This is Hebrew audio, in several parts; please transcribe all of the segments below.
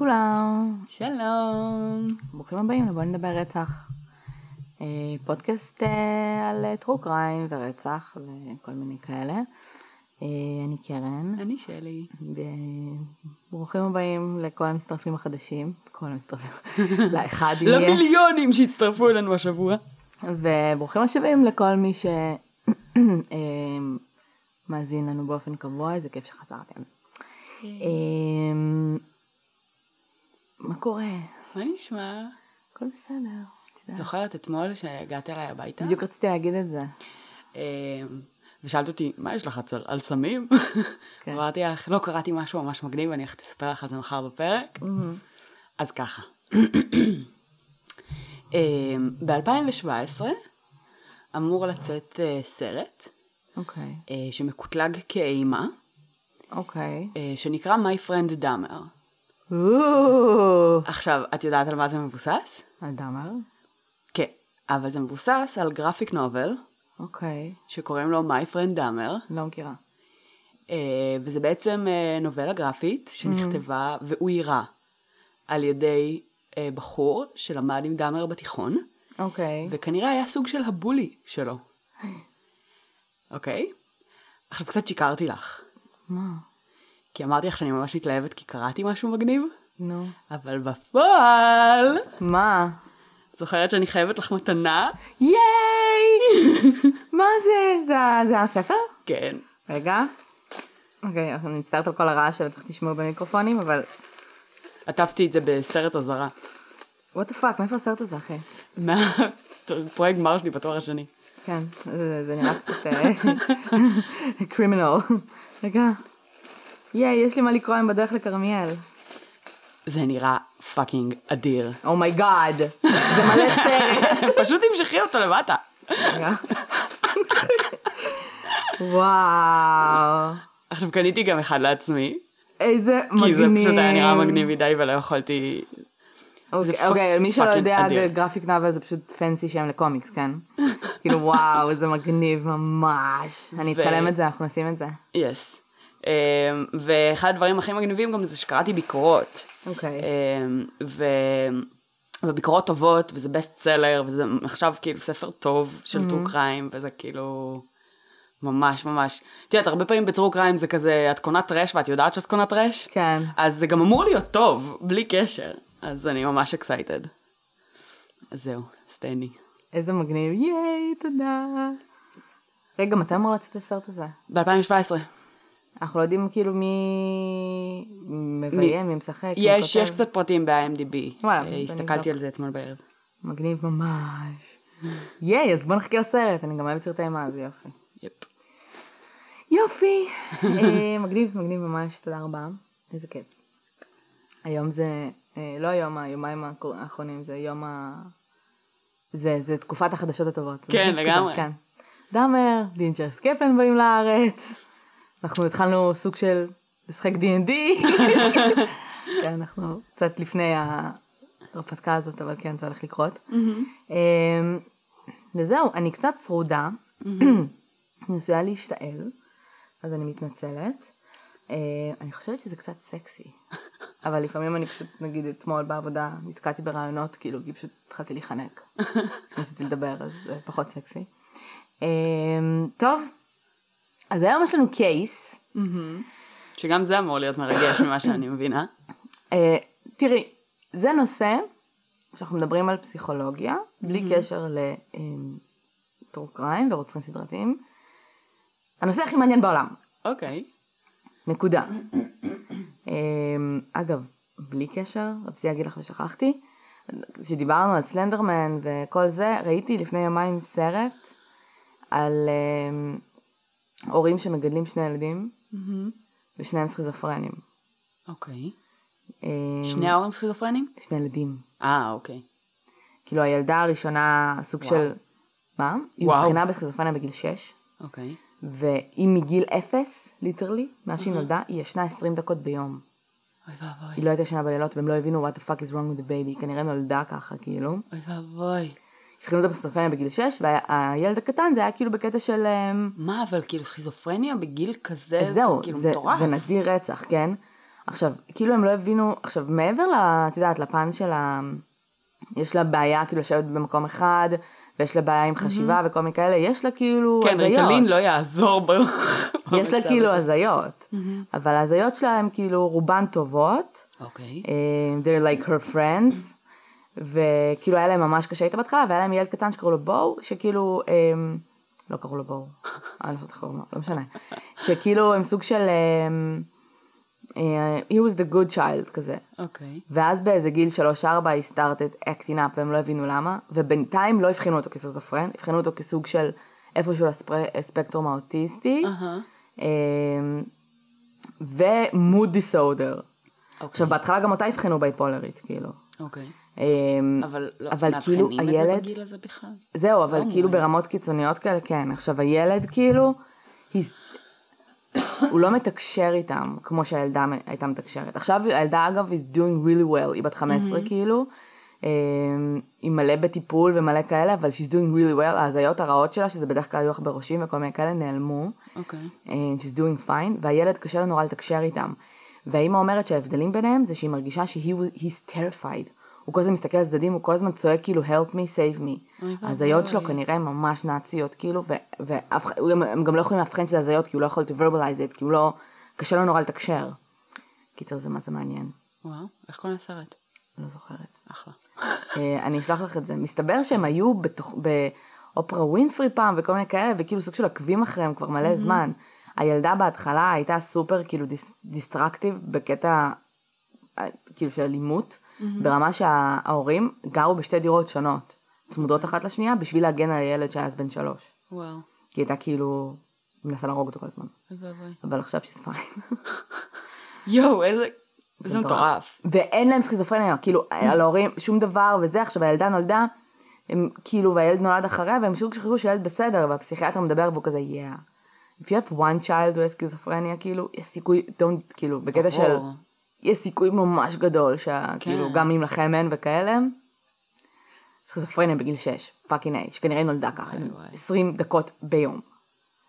לכולם, שלום. ברוכים הבאים לבוא נדבר רצח. אה, פודקאסט אה, על טרו קריים ורצח וכל מיני כאלה. אה, אני קרן, אני שלי. וברוכים הבאים לכל המצטרפים החדשים, כל המצטרפים, לאחד יהיה, למיליונים שהצטרפו אלינו השבוע. וברוכים השבים לכל מי שמאזין לנו באופן קבוע, איזה כיף שחזרתם. אה, מה קורה? מה נשמע? הכל בסדר. יודעת. זוכרת אתמול שהגעת אליי הביתה? בדיוק רציתי להגיד את זה. אה, ושאלת אותי, מה יש לך על, סמים? כן. אמרתי לך, לא קראתי משהו ממש מגניב, אני הולכת לספר לך על זה מחר בפרק. אז ככה. ב-2017 אמור לצאת אה, סרט אוקיי, אה, שמקוטלג כאימה, אוקיי. אה, שנקרא My Friend Dahmer. אוו, עכשיו, את יודעת על מה זה מבוסס? על דאמר? כן, אבל זה מבוסס על גרפיק נובל, אוקיי, שקוראים לו My Friend Dahmer, לא מכירה. אה, וזה בעצם אה, נובלה גרפית שנכתבה ואוירה על ידי אה, בחור שלמד עם דאמר בתיכון, אוקיי, וכנראה היה סוג של הבולי שלו. אוקיי? עכשיו קצת שיקרתי לך, מה? כי אמרתי לך שאני ממש מתלהבת כי קראתי משהו מגניב, נו. אבל בפועל, מה? זוכרת שאני חייבת לך מתנה? ייי! מה זה? זה זה הספר? כן. רגע. אוקיי, אני מצטערת על כל הרעש שבטח תשמעו במיקרופונים, אבל... עטפתי את זה בסרט אזהרה. What the fuck, מאיפה הסרט הזה, אחי? מהפרויקט גמר שלי בתואר השני. כן, זה זה נראה קצת criminal. רגע. ייי, יש לי מה לקרוא היום בדרך לכרמיאל. זה נראה fucking אדיר. oh my God, זה מלא סרט. פשוט תמשכי אותו למטה. וואו, עכשיו קניתי גם אחד לעצמי, איזה מגניב. כי זה פשוט היה נראה מגניב מדי ולא יכולתי... אוקיי, אוקיי, מי שלא יודע. גרפיק נאבל זה פשוט פנסי שם לקומיקס, כן? כאילו וואו, זה מגניב ממש. אני אצלם את זה, אנחנו נשים את זה. יס. Um, ואחד הדברים הכי מגניבים גם זה שקראתי ביקורות. אוקיי. Um, ו... וביקורות טובות, וזה בסט סלר, וזה עכשיו כאילו ספר טוב של טרו קריים, וזה כאילו... ממש ממש. את יודעת, הרבה פעמים ב true crime זה כזה, את קונה trash ואת יודעת שאת קונה trash? כן. אז זה גם אמור להיות טוב, בלי קשר. אז אני ממש excited. אז זהו, סטייני. איזה מגניב, ייי, תודה. רגע, מתי אמור לצאת הסרט הזה? ב-2017. אנחנו לא יודעים כאילו מי מביים, מי משחק, מי כותב. יש קצת פרטים ב-IMDb. וואלה, אה, הסתכלתי. על זה אתמול בערב. מגניב ממש. ייי, אז בוא נחכה לסרט, אני גם אוהבת סרטי אימה, אז יופי. Yep. יופי. אה, מגניב, מגניב ממש, תודה רבה. איזה כיף. היום זה, אה, לא היום, היומיים האחר- האחרונים, זה יום ה... זה, זה תקופת החדשות הטובות. כן, זה- לגמרי. כן. דאמר, Dillinger Escape Plan באים לארץ. אנחנו התחלנו סוג של לשחק D&D. כן, אנחנו קצת לפני ההרפתקה הזאת, אבל כן, זה הולך לקרות. אמ, וזהו, אני קצת צרודה. אני עשויה להשתעל, אז אני מתנצלת. אה, אני חושבת שזה קצת סקסי. אבל לפעמים אני פשוט, נגיד אתמול בעבודה, נתקעתי ברעיונות, כאילו, כי פשוט התחלתי להיחנק. ניסיתי לדבר, אז זה פחות סקסי. אמ, טוב, אז היום יש לנו קייס. שגם זה אמור להיות מרגש ממה שאני מבינה. אה, תראי, זה נושא שאנחנו מדברים על פסיכולוגיה, בלי קשר לטור קריים ורוצחים סדרתיים. הנושא הכי מעניין בעולם, אוקיי. נקודה. אה, אגב, בלי קשר, רציתי להגיד לך ושכחתי, כשדיברנו על סלנדרמן וכל זה, ראיתי לפני יומיים סרט על אה, הורים שמגדלים שני ילדים, ושניהם סכיזופרנים. אוקיי. אה, שני ההורים סכיזופרנים? שני ילדים. אה, אוקיי. כאילו הילדה הראשונה סוג וואו. של... מה? היא. אובחנה בסכיזופרניה בגיל 6, אוקיי. והיא מגיל 0, ליטרלי, מאז שהיא נולדה, היא ישנה 20 דקות ביום. אוי ואבוי. היא לא הייתה ישנה בלילות והם לא הבינו what the fuck is wrong with the baby, היא כנראה נולדה ככה כאילו. אוי ואבוי. הבחינו אותה בסכיזופרניה בגיל 6, והילד הקטן זה היה כאילו בקטע של... אמ, מה, אבל כאילו סכיזופרניה בגיל כזה, אז זה זהו, כאילו זה, מטורף. זה נדיר רצח, כן? עכשיו, כאילו הם לא הבינו, עכשיו מעבר ל... את יודעת, לפן של ה... יש לה בעיה כאילו לשבת במקום אחד, ויש לה בעיה עם חשיבה וכל מיני כאלה, יש לה כאילו כן, הזיות. ריטלין לא יעזור ב... יש לה כאילו. הזיות, אבל ההזיות שלה הן כאילו רובן טובות, אוקיי. אה, they're like her friends, וכאילו היה להם ממש קשה איתה בהתחלה, והיה להם ילד קטן שקראו לו בואו, שכאילו, אה, לא קראו לו בואו, אני לא זוכרת איך קוראים לו, לא משנה, שכאילו הם סוג של, אה, אה, he was the good child כזה. אוקיי. ואז באיזה גיל 3-4 היא started acting up והם לא הבינו למה, ובינתיים לא הבחינו אותו כסכיזופרן, הבחינו אותו כסוג של איפשהו לספקטרום האוטיסטי. אמ, ומוד דיסאודר. עכשיו בהתחלה גם אותה הבחינו בייפולרית, כאילו. אוקיי. אמ, אבל לא אבל כאילו מאבחנים את זה הילד, בגיל הזה בכלל? זהו, אבל Oh כאילו my. ברמות קיצוניות כאלה, כן. עכשיו הילד כאילו, הוא לא מתקשר איתם כמו שהילדה הייתה מתקשרת. עכשיו הילדה אגב is doing really well, היא בת 15 כאילו, אמ, היא מלא בטיפול ומלא כאלה, אבל she's doing really well, ההזיות הרעות שלה, שזה בדרך כלל היו עכברושים וכל מיני כאלה, נעלמו. אוקיי. אה, she's doing fine, והילד קשה לה נורא לתקשר איתם. והאימא אומרת שההבדלים ביניהם זה שהיא מרגישה שהיא he's terrified. הוא כל הזמן מסתכל על צדדים, הוא כל הזמן צועק כאילו help me, save me. ההזיות שלו. כנראה ממש נאציות, כאילו, ו- ואף אחד- הם הם גם לא יכולים לאבחן שזה הזיות, כי הוא לא יכול to verbalize it, כי הוא לא, קשה לו נורא לתקשר. קיצר, זה מה זה מעניין. וואו, איך קוראים לסרט? לא זוכרת. אחלה. אה, אני אשלח לך את זה. מסתבר שהם היו בתוך, באופרה ווינפרי פעם וכל מיני כאלה, וכאילו סוג של עקבים אחריהם כבר מלא זמן. הילדה בהתחלה הייתה סופר כאילו דיס, דיסטרקטיב בקטע אה, כאילו של אלימות, ברמה שההורים גרו בשתי דירות שונות, צמודות אחת לשנייה, בשביל להגן על הילד שהיה אז בן שלוש. וואו. כי הייתה כאילו מנסה להרוג אותו כל הזמן. אבל עכשיו fine. יואו, איזה... זה מטורף. ואין להם סכיזופרניה, כאילו, על ההורים, שום דבר וזה, עכשיו הילדה נולדה, הם כאילו, והילד נולד אחריה, והם שוב שכחו שהילד בסדר, והפסיכיאטר מדבר והוא כזה, yeah. If you have one child who has סכיזופרניה, כאילו, יש סיכוי, don't, כאילו, בקטע של. יש סיכוי ממש גדול, שכאילו, גם אם לכם אין וכאלה, סכיזופרניה בגיל 6, fucking A, שכנראה נולדה ככה, וואי, וואי. 20 דקות ביום,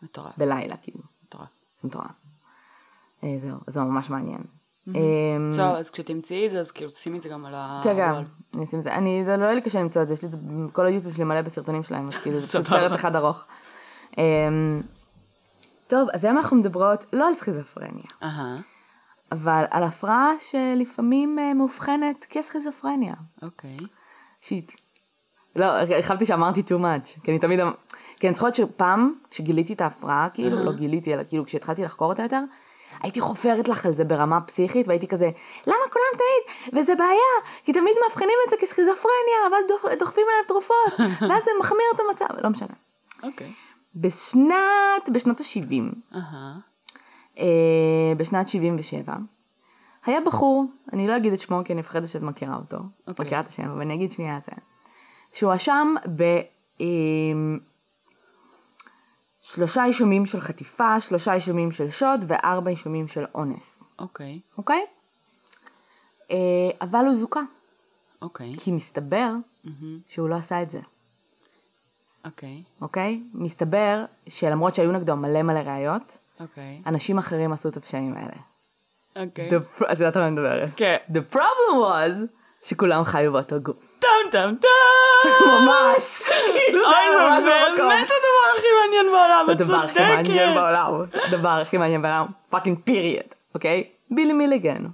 מטורף. בלילה, כאילו, מטורף. זה מטורף. אה, זהו, זה ממש מעניין. אמ, בסדר, אז כשתמצאי את זה, אז כאילו תשימי את זה גם על ה... כן, כן, וואל. אני אשים את זה. אני, זה לא היה לי קשה למצוא את זה, יש לי את זה, כל היוטיוב שלי מלא בסרטונים שלהם, אז כאילו זה פשוט. סרט אחד ארוך. אמ, טוב, אז היום אנחנו מדברות לא על סכיזופרניה, אבל על הפרעה שלפעמים אה, מאובחנת כסכיזופרניה. אוקיי. שיט. לא, חשבתי שאמרתי too much, כי אני תמיד, אמ- כי אני זוכרת שפעם, כשגיליתי את ההפרעה, כאילו, לא גיליתי, אלא כאילו כשהתחלתי לחקור אותה יותר, הייתי חופרת לך על זה ברמה פסיכית, והייתי כזה, למה כולם תמיד, וזה בעיה, כי תמיד מאבחנים את זה כסכיזופרניה, ואז דוח- דוחפים עליהם תרופות, ואז זה מחמיר את המצב, לא משנה. אוקיי. בשנת, בשנות ה-70, אהה. אה, בשנת 77, היה בחור, אני לא אגיד את שמו כי אני מפחדת שאת מכירה אותו, אוקיי. מכירה את השם, אבל אני אגיד שנייה את זה, שהואשם ב... אה, שלושה אישומים של חטיפה, שלושה אישומים של שוד וארבע אישומים של אונס, אוקיי. אוקיי? אה, אבל הוא זוכה, אוקיי. כי מסתבר שהוא לא עשה את זה, אוקיי. אוקיי? מסתבר שלמרות שהיו נגדו מלא מלא ראיות, אוקיי. אנשים אחרים עשו את הפשעים האלה. אוקיי. The את יודעת על מה אני מדברת. כן. The problem was שכולם חיו באותו גוף. טם טם טם! ממש! כאילו זה אוי, ממש זה במקום. באמת הדבר הכי מעניין בעולם, זה את הדבר הכי מעניין צודקת. בעולם. זה הדבר הכי מעניין בעולם. Fucking period. אוקיי? בילי מיליגן.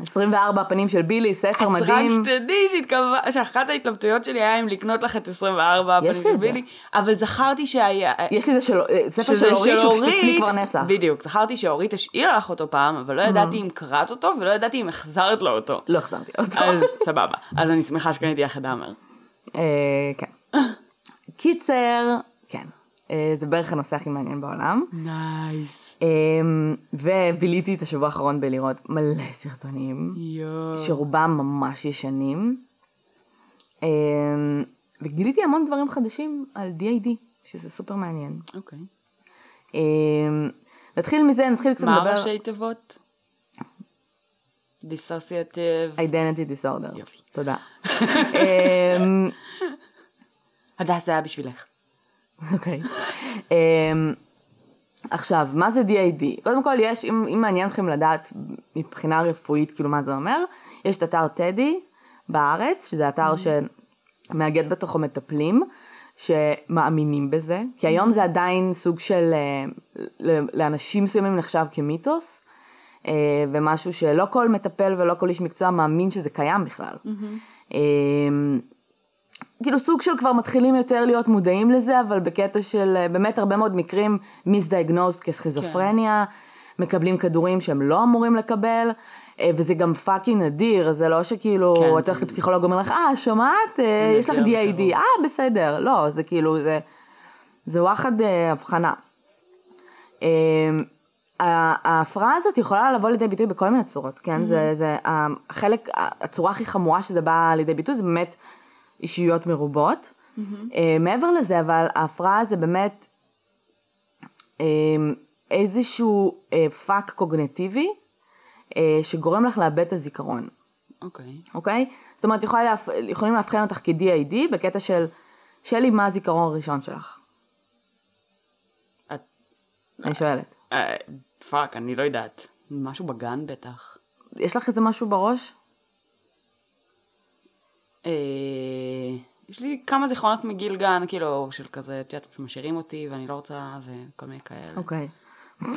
24 הפנים של בילי, ספר אז מדהים. רק שתדעי שהתכוונה, שאחת ההתלבטויות שלי היה אם לקנות לך את 24 הפנים יש לי של את זה. בילי, אבל זכרתי שהיה... יש לי זה של אה, ספר של אורית שהוא אצלי כבר נצח. בדיוק, זכרתי שאורית השאירה לך אותו פעם, אבל לא ידעתי אם קראת אותו, ולא ידעתי אם החזרת לו אותו. לא החזרתי אותו. אז סבבה. אז אני שמחה שקניתי את דאמר. אה, כן. קיצר, כן. אה, זה בערך הנושא הכי מעניין בעולם. Nice. אמ, וביליתי את השבוע האחרון בלראות מלא סרטונים, יואו. שרובם ממש ישנים. אמ, וגיליתי המון דברים חדשים על DID, שזה סופר מעניין. אוקיי. אמ, נתחיל מזה, נתחיל קצת מה לדבר... ראשי תיבות? דיסוציאטיב. identity disorder. יופי. תודה. הדס זה היה בשבילך. אוקיי. אמ, עכשיו, מה זה DID? קודם כל יש, אם, אם מעניין אתכם לדעת מבחינה רפואית, כאילו מה זה אומר, יש את אתר טדי בארץ, שזה אתר שמאגד בתוכו מטפלים, שמאמינים בזה, כי היום זה עדיין סוג של, אה, לאנשים מסוימים נחשב כמיתוס, אה, ומשהו שלא כל מטפל ולא כל איש מקצוע מאמין שזה קיים בכלל. אה, כאילו סוג של כבר מתחילים יותר להיות מודעים לזה, אבל בקטע של אה, באמת הרבה מאוד מקרים מיסדיאגנוזד כסכיזופרניה, מקבלים כדורים שהם לא אמורים לקבל, אה, וזה גם fucking נדיר, זה לא שכאילו, כן, אתה הולך זה- לפסיכולוג ואומר לך, אה, שומעת? אה, יש לך DID, בטירוף. אה, בסדר, לא, זה כאילו, זה, זה וואחד אה, הבחנה. אה, ההפרעה הזאת יכולה לבוא לידי ביטוי בכל מיני צורות, כן? זה, זה החלק, הצורה הכי חמורה שזה בא לידי ביטוי זה באמת אישיויות מרובות. אה, מעבר לזה, אבל ההפרעה זה באמת אה, איזשהו אה, פאק קוגנטיבי אה, שגורם לך לאבד את הזיכרון, אוקיי. אוקיי? זאת אומרת, יכולה להפ... יכולים לאבחן אותך כ-DID בקטע של, שלי, מה הזיכרון הראשון שלך? את- אני שואלת. Fuck, אני לא יודעת. משהו בגן בטח. יש לך איזה משהו בראש? אה, יש לי כמה זיכרונות מגיל גן, כאילו, של כזה, את יודעת, שמשאירים אותי ואני לא רוצה, וכל מיני כאלה. אוקיי.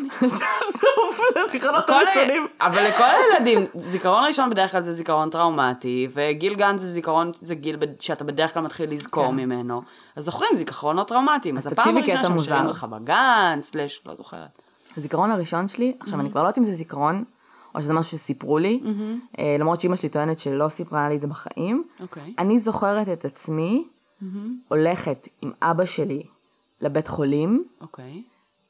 הראשונים. אבל לכל הילדים, זיכרון ראשון בדרך כלל זה זיכרון טראומטי, וגיל גן זה זיכרון, זה גיל שאתה בדרך כלל מתחיל לזכור כן. ממנו. אז זוכרים זיכרונות טראומטיים. אז הפעם הראשונה שמשאירים מוזר. אותך בגן, סלש, לא זוכרת. הזיכרון הראשון שלי, עכשיו אני כבר לא יודעת אם זה זיכרון, או שזה משהו שסיפרו לי, אה, למרות שאימא שלי טוענת שלא סיפרה לי את זה בחיים. אוקיי. אני זוכרת את עצמי הולכת עם אבא שלי לבית חולים, אוקיי.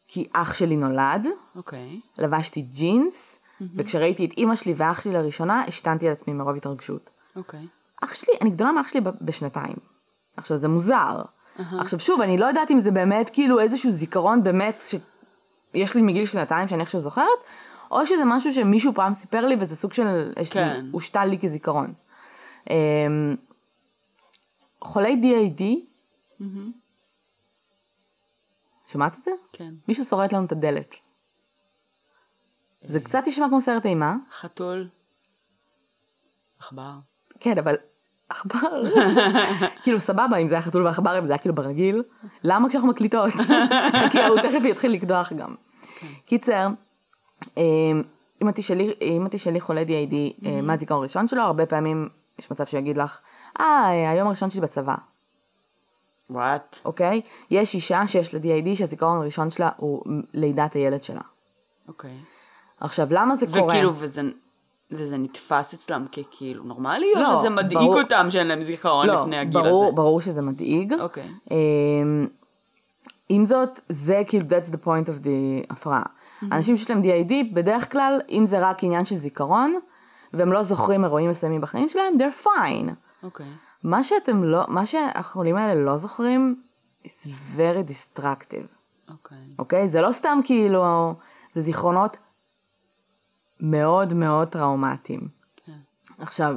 כי אח שלי נולד, אוקיי. לבשתי ג'ינס, וכשראיתי את אימא שלי ואח שלי לראשונה, השתנתי על עצמי מרוב התרגשות. אוקיי. אח שלי, אני גדולה מאח שלי בשנתיים. עכשיו, זה מוזר. עכשיו, שוב, אני לא יודעת אם זה באמת כאילו איזשהו זיכרון באמת שיש לי מגיל שנתיים שאני איכשהו זוכרת, או שזה משהו שמישהו פעם סיפר לי וזה סוג של... כן. הושתל לי כזיכרון. אמ, חולי DID, שמעת את זה? כן. מישהו שורט לנו את הדלת. זה קצת נשמע כמו סרט אימה. חתול. עכבר. כן, אבל עכבר, כאילו סבבה אם זה היה חתול ועכבר, אם זה היה כאילו ברגיל, למה כשאנחנו מקליטות? חכי, הוא תכף יתחיל לקדוח גם. קיצר, אמ, אם את תשאלי חולה DID, אה, מה הזיכרון הראשון שלו, הרבה פעמים יש מצב שיגיד לך, אה, היום הראשון שלי בצבא, וואט? אוקיי? יש אישה שיש לה DID שהזיכרון הראשון שלה הוא לידת הילד שלה. אוקיי. עכשיו, למה זה קורה? וכאילו, וזה... וזה נתפס אצלם ככאילו נורמלי, או לא, שזה מדאיג ברור- אותם שאין להם זיכרון לא, לפני הגיל ברור, הזה? ברור שזה מדאיג. אוקיי. אמ, עם זאת, זה כאילו, that's the point of the הפרעה. אנשים שיש להם DID, בדרך כלל, אם זה רק עניין של זיכרון, והם לא זוכרים אירועים מסוימים בחיים שלהם, they're fine. אוקיי. מה שאתם לא, מה שהחולים האלה לא זוכרים, is very destructive, אוקיי. אוקיי? זה לא סתם כאילו, זה זיכרונות מאוד מאוד טראומטיים. כן. עכשיו,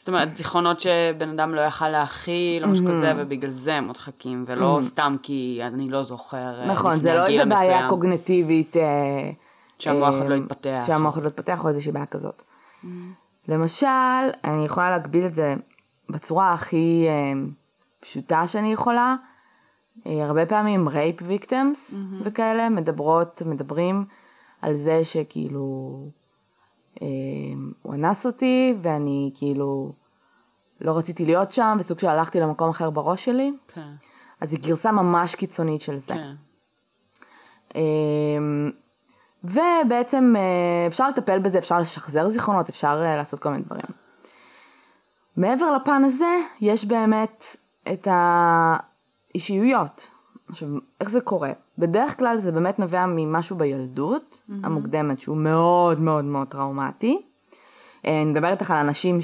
זאת אומרת, זיכרונות שבן אדם לא יכל להכיל, או משהו כזה, ובגלל זה הם מודחקים, ולא סתם כי אני לא זוכר אה, נכון, זה לא איזה בעיה. קוגנטיבית. אה, שהמוח אה, עוד לא התפתח. שהמוח עוד לא התפתח או איזושהי בעיה כזאת. למשל, אני יכולה להגביל את זה בצורה הכי אה, פשוטה שאני יכולה. אה, הרבה פעמים רייפ ויקטמס וכאלה מדברות, מדברים על זה שכאילו אה, הוא אנס אותי ואני כאילו לא רציתי להיות שם וסוג של הלכתי למקום אחר בראש שלי. כן, אז היא גרסה ממש קיצונית של זה. כן. אמ, ובעצם אה, אפשר לטפל בזה, אפשר לשחזר זיכרונות, אפשר אה, לעשות כל מיני דברים. מעבר לפן הזה, יש באמת את האישיויות. עכשיו, איך זה קורה? בדרך כלל זה באמת נובע ממשהו בילדות mm-hmm. המוקדמת, שהוא מאוד מאוד מאוד טראומטי. אה, אני מדברת איתך על אנשים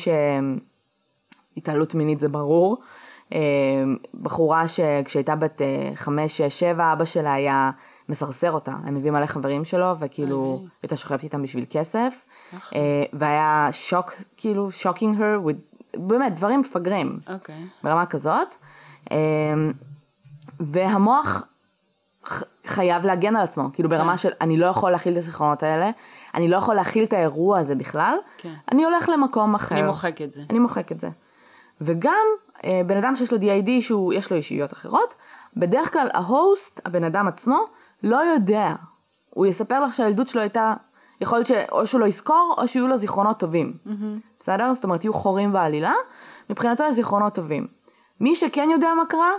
שהתעללות מינית זה ברור. אה, בחורה שכשהייתה בת אה, חמש, שש, שבע, אבא שלה היה מסרסר אותה. הם מביאים מלא חברים שלו, וכאילו, אוי. הייתה שוכבת איתם בשביל כסף. אה, והיה שוק, כאילו, שוקינג her with, באמת, דברים מפגרים. אוקיי. ברמה כזאת. והמוח חייב להגן על עצמו, כאילו ברמה של אני לא יכול להכיל את הזיכרונות האלה, אני לא יכול להכיל את האירוע הזה בכלל, כן. אני הולך למקום אחר. אני מוחק את זה. אני מוחק את זה. וגם אה, בן אדם שיש לו DID, שהוא, יש לו אישיות אחרות, בדרך כלל ההוסט, הבן אדם עצמו, לא יודע. הוא יספר לך שהילדות שלו הייתה, יכול להיות שאו שהוא לא יזכור, או שיהיו לו זיכרונות טובים. בסדר? זאת אומרת, יהיו חורים בעלילה, מבחינתו יש זיכרונות טובים. מי שכן יודע מה קרה,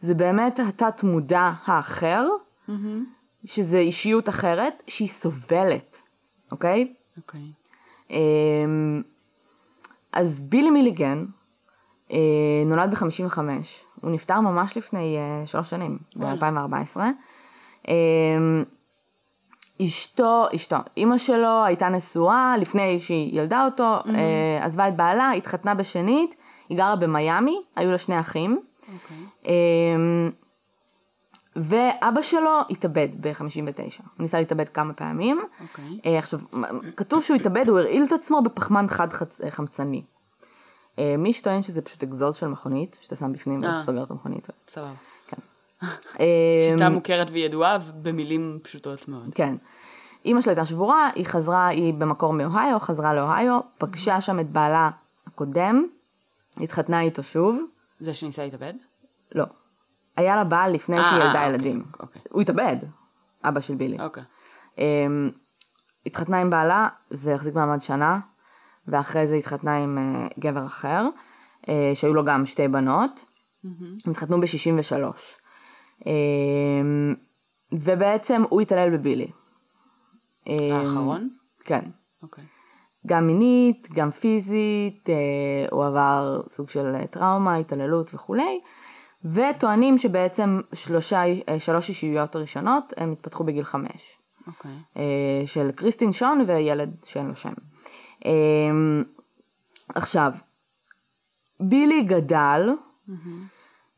זה באמת התת מודע האחר, שזה אישיות אחרת, שהיא סובלת, אוקיי? אוקיי. אמ, אז בילי מיליגן אה, נולד ב-55, הוא נפטר ממש לפני אה, שלוש שנים, ב-2014. אמ, אשתו, אשתו, אימא שלו הייתה נשואה לפני שהיא ילדה אותו, אה, עזבה את בעלה, התחתנה בשנית, היא גרה במיאמי, היו לה שני אחים. אוקיי. אמ, ואבא שלו התאבד ב-59, הוא ניסה להתאבד כמה פעמים. אוקיי. אה, עכשיו, כתוב שהוא התאבד, הוא הרעיל את עצמו בפחמן חד חצ- אה. אה, מי שטוען שזה פשוט אגזוז של מכונית, שאתה שם בפנים אה. ואז סוגר את המכונית. סבבה. כן. שיטה מוכרת וידועה במילים פשוטות מאוד. כן. אימא שלה הייתה שבורה, היא חזרה, היא במקור מאוהיו, חזרה לאוהיו, פגשה שם את בעלה הקודם, התחתנה איתו שוב, זה שניסה להתאבד? לא. היה לה בעל לפני אה, שהיא ילדה אה, ילדים. אוקיי, אוקיי. הוא התאבד, אבא של בילי. אוקיי. אמ, התחתנה עם בעלה, זה החזיק מעמד שנה, ואחרי זה התחתנה עם אה, גבר אחר, אה, שהיו לו גם שתי בנות. הם התחתנו ב-63. אמ, ובעצם הוא התעלל בבילי. אמ, האחרון? כן. אוקיי. גם מינית, גם פיזית, אה, הוא עבר סוג של אה, טראומה, התעללות וכולי, וטוענים שבעצם שלושה, אה, שלוש אישיויות הראשונות הם התפתחו בגיל חמש. אוקיי. אה, של קריסטין שון וילד שאין לו שם. עכשיו, בילי גדל,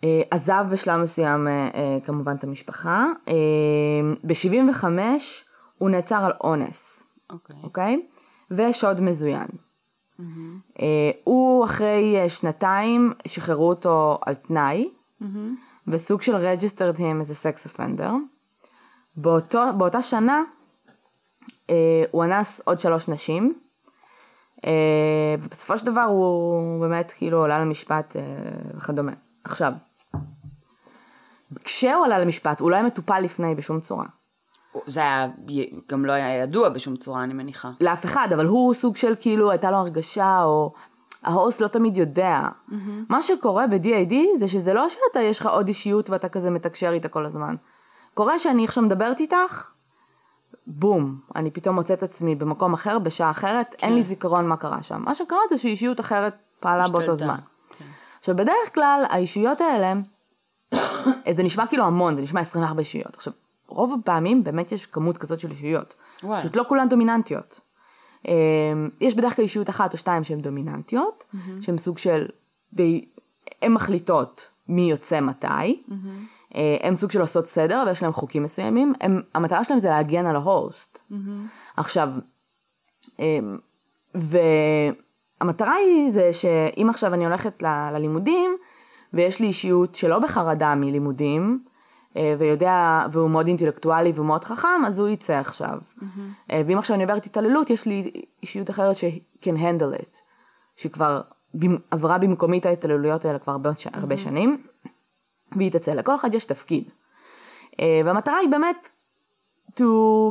אה, עזב בשלב מסוים כמובן את המשפחה, אה, ב-75 הוא נעצר על אונס, אוקיי. אוקיי? ושוד מזוין. אה, הוא אחרי אה, שנתיים שחררו אותו על תנאי, וסוג של registered him as a sex offender. באותו, באותה שנה אה, הוא אנס עוד שלוש נשים, אה, ובסופו של דבר הוא באמת כאילו עלה למשפט אה, וכדומה. עכשיו, כשהוא עלה למשפט הוא לא היה מטופל לפני בשום צורה. זה היה, גם לא היה ידוע בשום צורה, אני מניחה. לאף אחד, אבל הוא סוג של כאילו הייתה לו הרגשה, או ההוסט לא תמיד יודע. Mm-hmm. מה שקורה ב-DID זה שזה לא שאתה, יש לך עוד אישיות ואתה כזה מתקשר איתה כל הזמן. קורה שאני עכשיו מדברת איתך, בום, אני פתאום מוצאת עצמי במקום אחר, בשעה אחרת, כן. אין לי זיכרון מה קרה שם. מה שקרה זה שאישיות אחרת פעלה באותו השתלטה. זמן. כן. עכשיו בדרך כלל האישויות האלה, זה נשמע כאילו המון, זה נשמע 24 אישויות. עכשיו, רוב הפעמים באמת יש כמות כזאת של אישויות. וואלה. פשוט לא כולן דומיננטיות. אמ, יש בדרך כלל אישיות אחת או שתיים שהן דומיננטיות, שהן סוג של, די, הן מחליטות מי יוצא מתי, אה, הן סוג של עושות סדר ויש להם חוקים מסוימים, הם, המטרה שלהם זה להגן על ההוסט. עכשיו, אמ, והמטרה היא זה שאם עכשיו אני הולכת ל- ללימודים, ויש לי אישיות שלא בחרדה מלימודים, ויודע, והוא מאוד אינטלקטואלי והוא מאוד חכם, אז הוא יצא עכשיו. אה, ואם עכשיו אני עוברת התעללות, יש לי אישיות אחרת ש-can handle it, שכבר עברה במקומי את ההתעללויות האלה כבר הרבה, הרבה שנים, והיא תצא. לכל אחד יש תפקיד. אה, והמטרה היא באמת to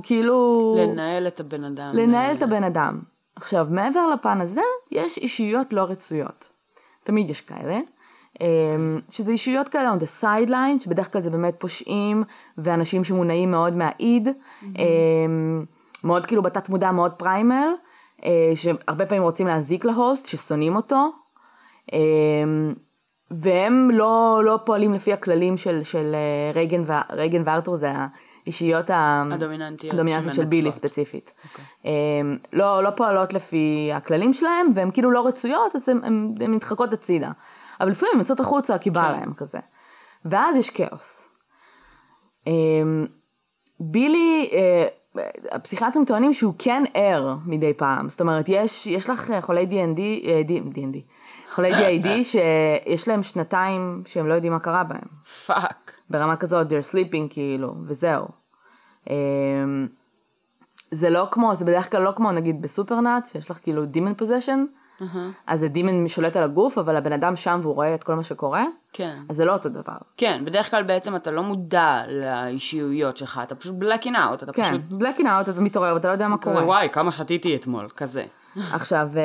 כאילו... לנהל את הבן אדם. לנהל את הבן אדם. עכשיו, מעבר לפן הזה, יש אישיות לא רצויות. תמיד יש כאלה. אמ, שזה אישיות כאלה on the sideline, שבדרך כלל זה באמת פושעים, ואנשים שמונעים מאוד מהאיד, אמ, מאוד כאילו בתת מודע, מאוד פריימל, אה, שהרבה פעמים רוצים להזיק להוסט, ששונאים אותו, אמ, והם לא, לא פועלים לפי הכללים של, של אה, רייגן, ו- רייגן וארתור, זה האישיות. הדומיננטיות הדומיננטיות של בילי. ספציפית. Okay. לא, לא פועלות לפי הכללים שלהם, והן כאילו לא רצויות, אז הן נדחקות הצידה. אבל לפעמים הן יוצאות החוצה כי בא כן. להם כזה. ואז יש כאוס. אמ, בילי, אה, הפסיכיאטרים טוענים שהוא כן ער מדי פעם. זאת אומרת, יש, יש לך אה, חולי D&D, אה, D&D, חולי DID שיש להם שנתיים שהם לא יודעים מה קרה בהם. Fuck. ברמה כזאת, they're sleeping כאילו, וזהו. אמ, זה לא כמו, זה בדרך כלל לא כמו נגיד ב Supernatural, שיש לך כאילו demon possession, אז ה demon שולט על הגוף, אבל הבן אדם שם והוא רואה את כל מה שקורה, כן. אז זה לא אותו דבר. כן, בדרך כלל בעצם אתה לא מודע לאישיויות שלך, אתה פשוט blacking out, אתה כן, פשוט... blacking out, אתה מתעורר ואתה לא יודע מה קורה. וואי, כמה שתיתי אתמול, כזה. עכשיו, אה,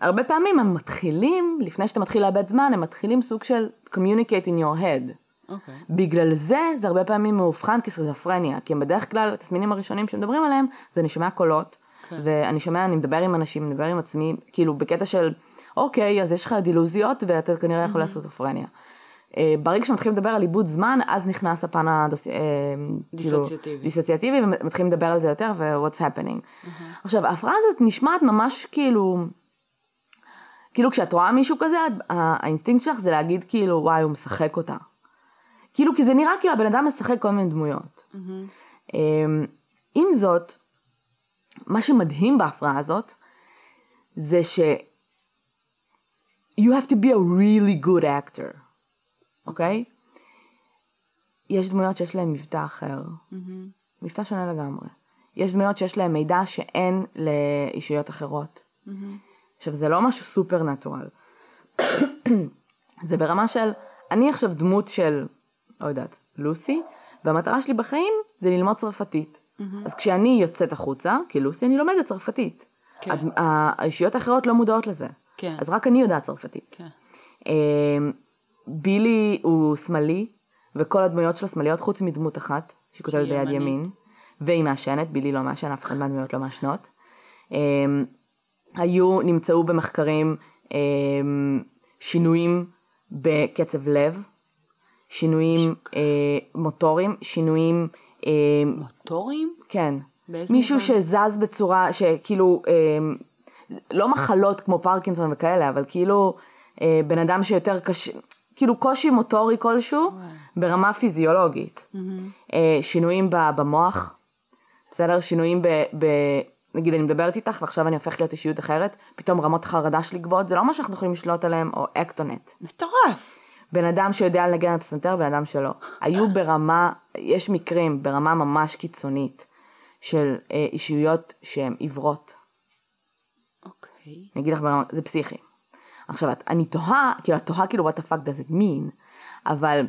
הרבה פעמים הם מתחילים, לפני שאתה מתחיל לאבד זמן, הם מתחילים סוג של communicate in your head. אוקיי. בגלל זה, זה הרבה פעמים מאובחן כסכיזופרניה, כי הם בדרך כלל, התסמינים הראשונים שמדברים עליהם, זה אני שומע קולות, כן. ואני שומע, אני מדבר עם אנשים, אני מדבר עם עצמי, כאילו בקטע של, אוקיי, אז יש לך דילוזיות, ואתה כנראה יכול לעשות סכיזופרניה. אה, ברגע שמתחילים לדבר על עיבוד זמן, אז נכנס הפן הדוס... אה, כאילו, ומתחילים לדבר על זה יותר, ו-what's happening. עכשיו, ההפרעה הזאת נשמעת ממש כאילו, כאילו כשאת רואה מישהו כזה, האינסטינקט שלך זה להגיד כאילו, וואי, הוא משחק אותה. כאילו, כי זה נראה כאילו הבן אדם משחק כל מיני דמויות. אמ, עם זאת, מה שמדהים בהפרעה הזאת, זה ש... you have to be a really good actor, אוקיי? יש דמויות שיש להן מבטא אחר, מבטא שונה לגמרי. יש דמויות שיש להן מידע שאין לאישויות אחרות. עכשיו, זה לא משהו סופר נטורל. זה ברמה של, אני עכשיו דמות של, לא יודעת, לוסי, והמטרה שלי בחיים זה ללמוד צרפתית. אז כשאני יוצאת החוצה, כלוסי, אני לומדת צרפתית. כן. האישיות האחרות לא מודעות לזה. כן. אז רק אני יודעת צרפתית. כן. אמ, בילי הוא שמאלי, וכל הדמויות שלו שמאליות חוץ מדמות אחת, שהיא כותבת שהיא ביד. ימין, והיא מעשנת, בילי לא מעשן, אף אחד מהדמויות לא מעשנות. אמ, היו, נמצאו במחקרים אמ, שינויים בקצב לב, שינויים אה, מוטוריים, שינויים, מוטורים? כן, מישהו מובן? שזז בצורה, שכאילו, אה, לא מחלות כמו פרקינסון וכאלה, אבל כאילו אה, בן אדם שיותר קשה, כאילו קושי מוטורי כלשהו ברמה פיזיולוגית. אה, שינויים במוח, בסדר? שינויים ב... ב נגיד אני מדברת איתך ועכשיו אני הופכת להיות אישיות אחרת, פתאום רמות חרדה שלי גבוהות, זה לא מה שאנחנו יכולים לשלוט עליהם, או אקטונט. מטורף. בן אדם שיודע לנגן על פסנתר, בן אדם שלא. היו ברמה, יש מקרים ברמה ממש קיצונית של אה, אישיויות שהן עיוורות. אוקיי. אני אגיד לך ברמה, זה פסיכי. עכשיו, את- אני תוהה, כאילו, את תוהה כאילו what the fuck does it mean, אבל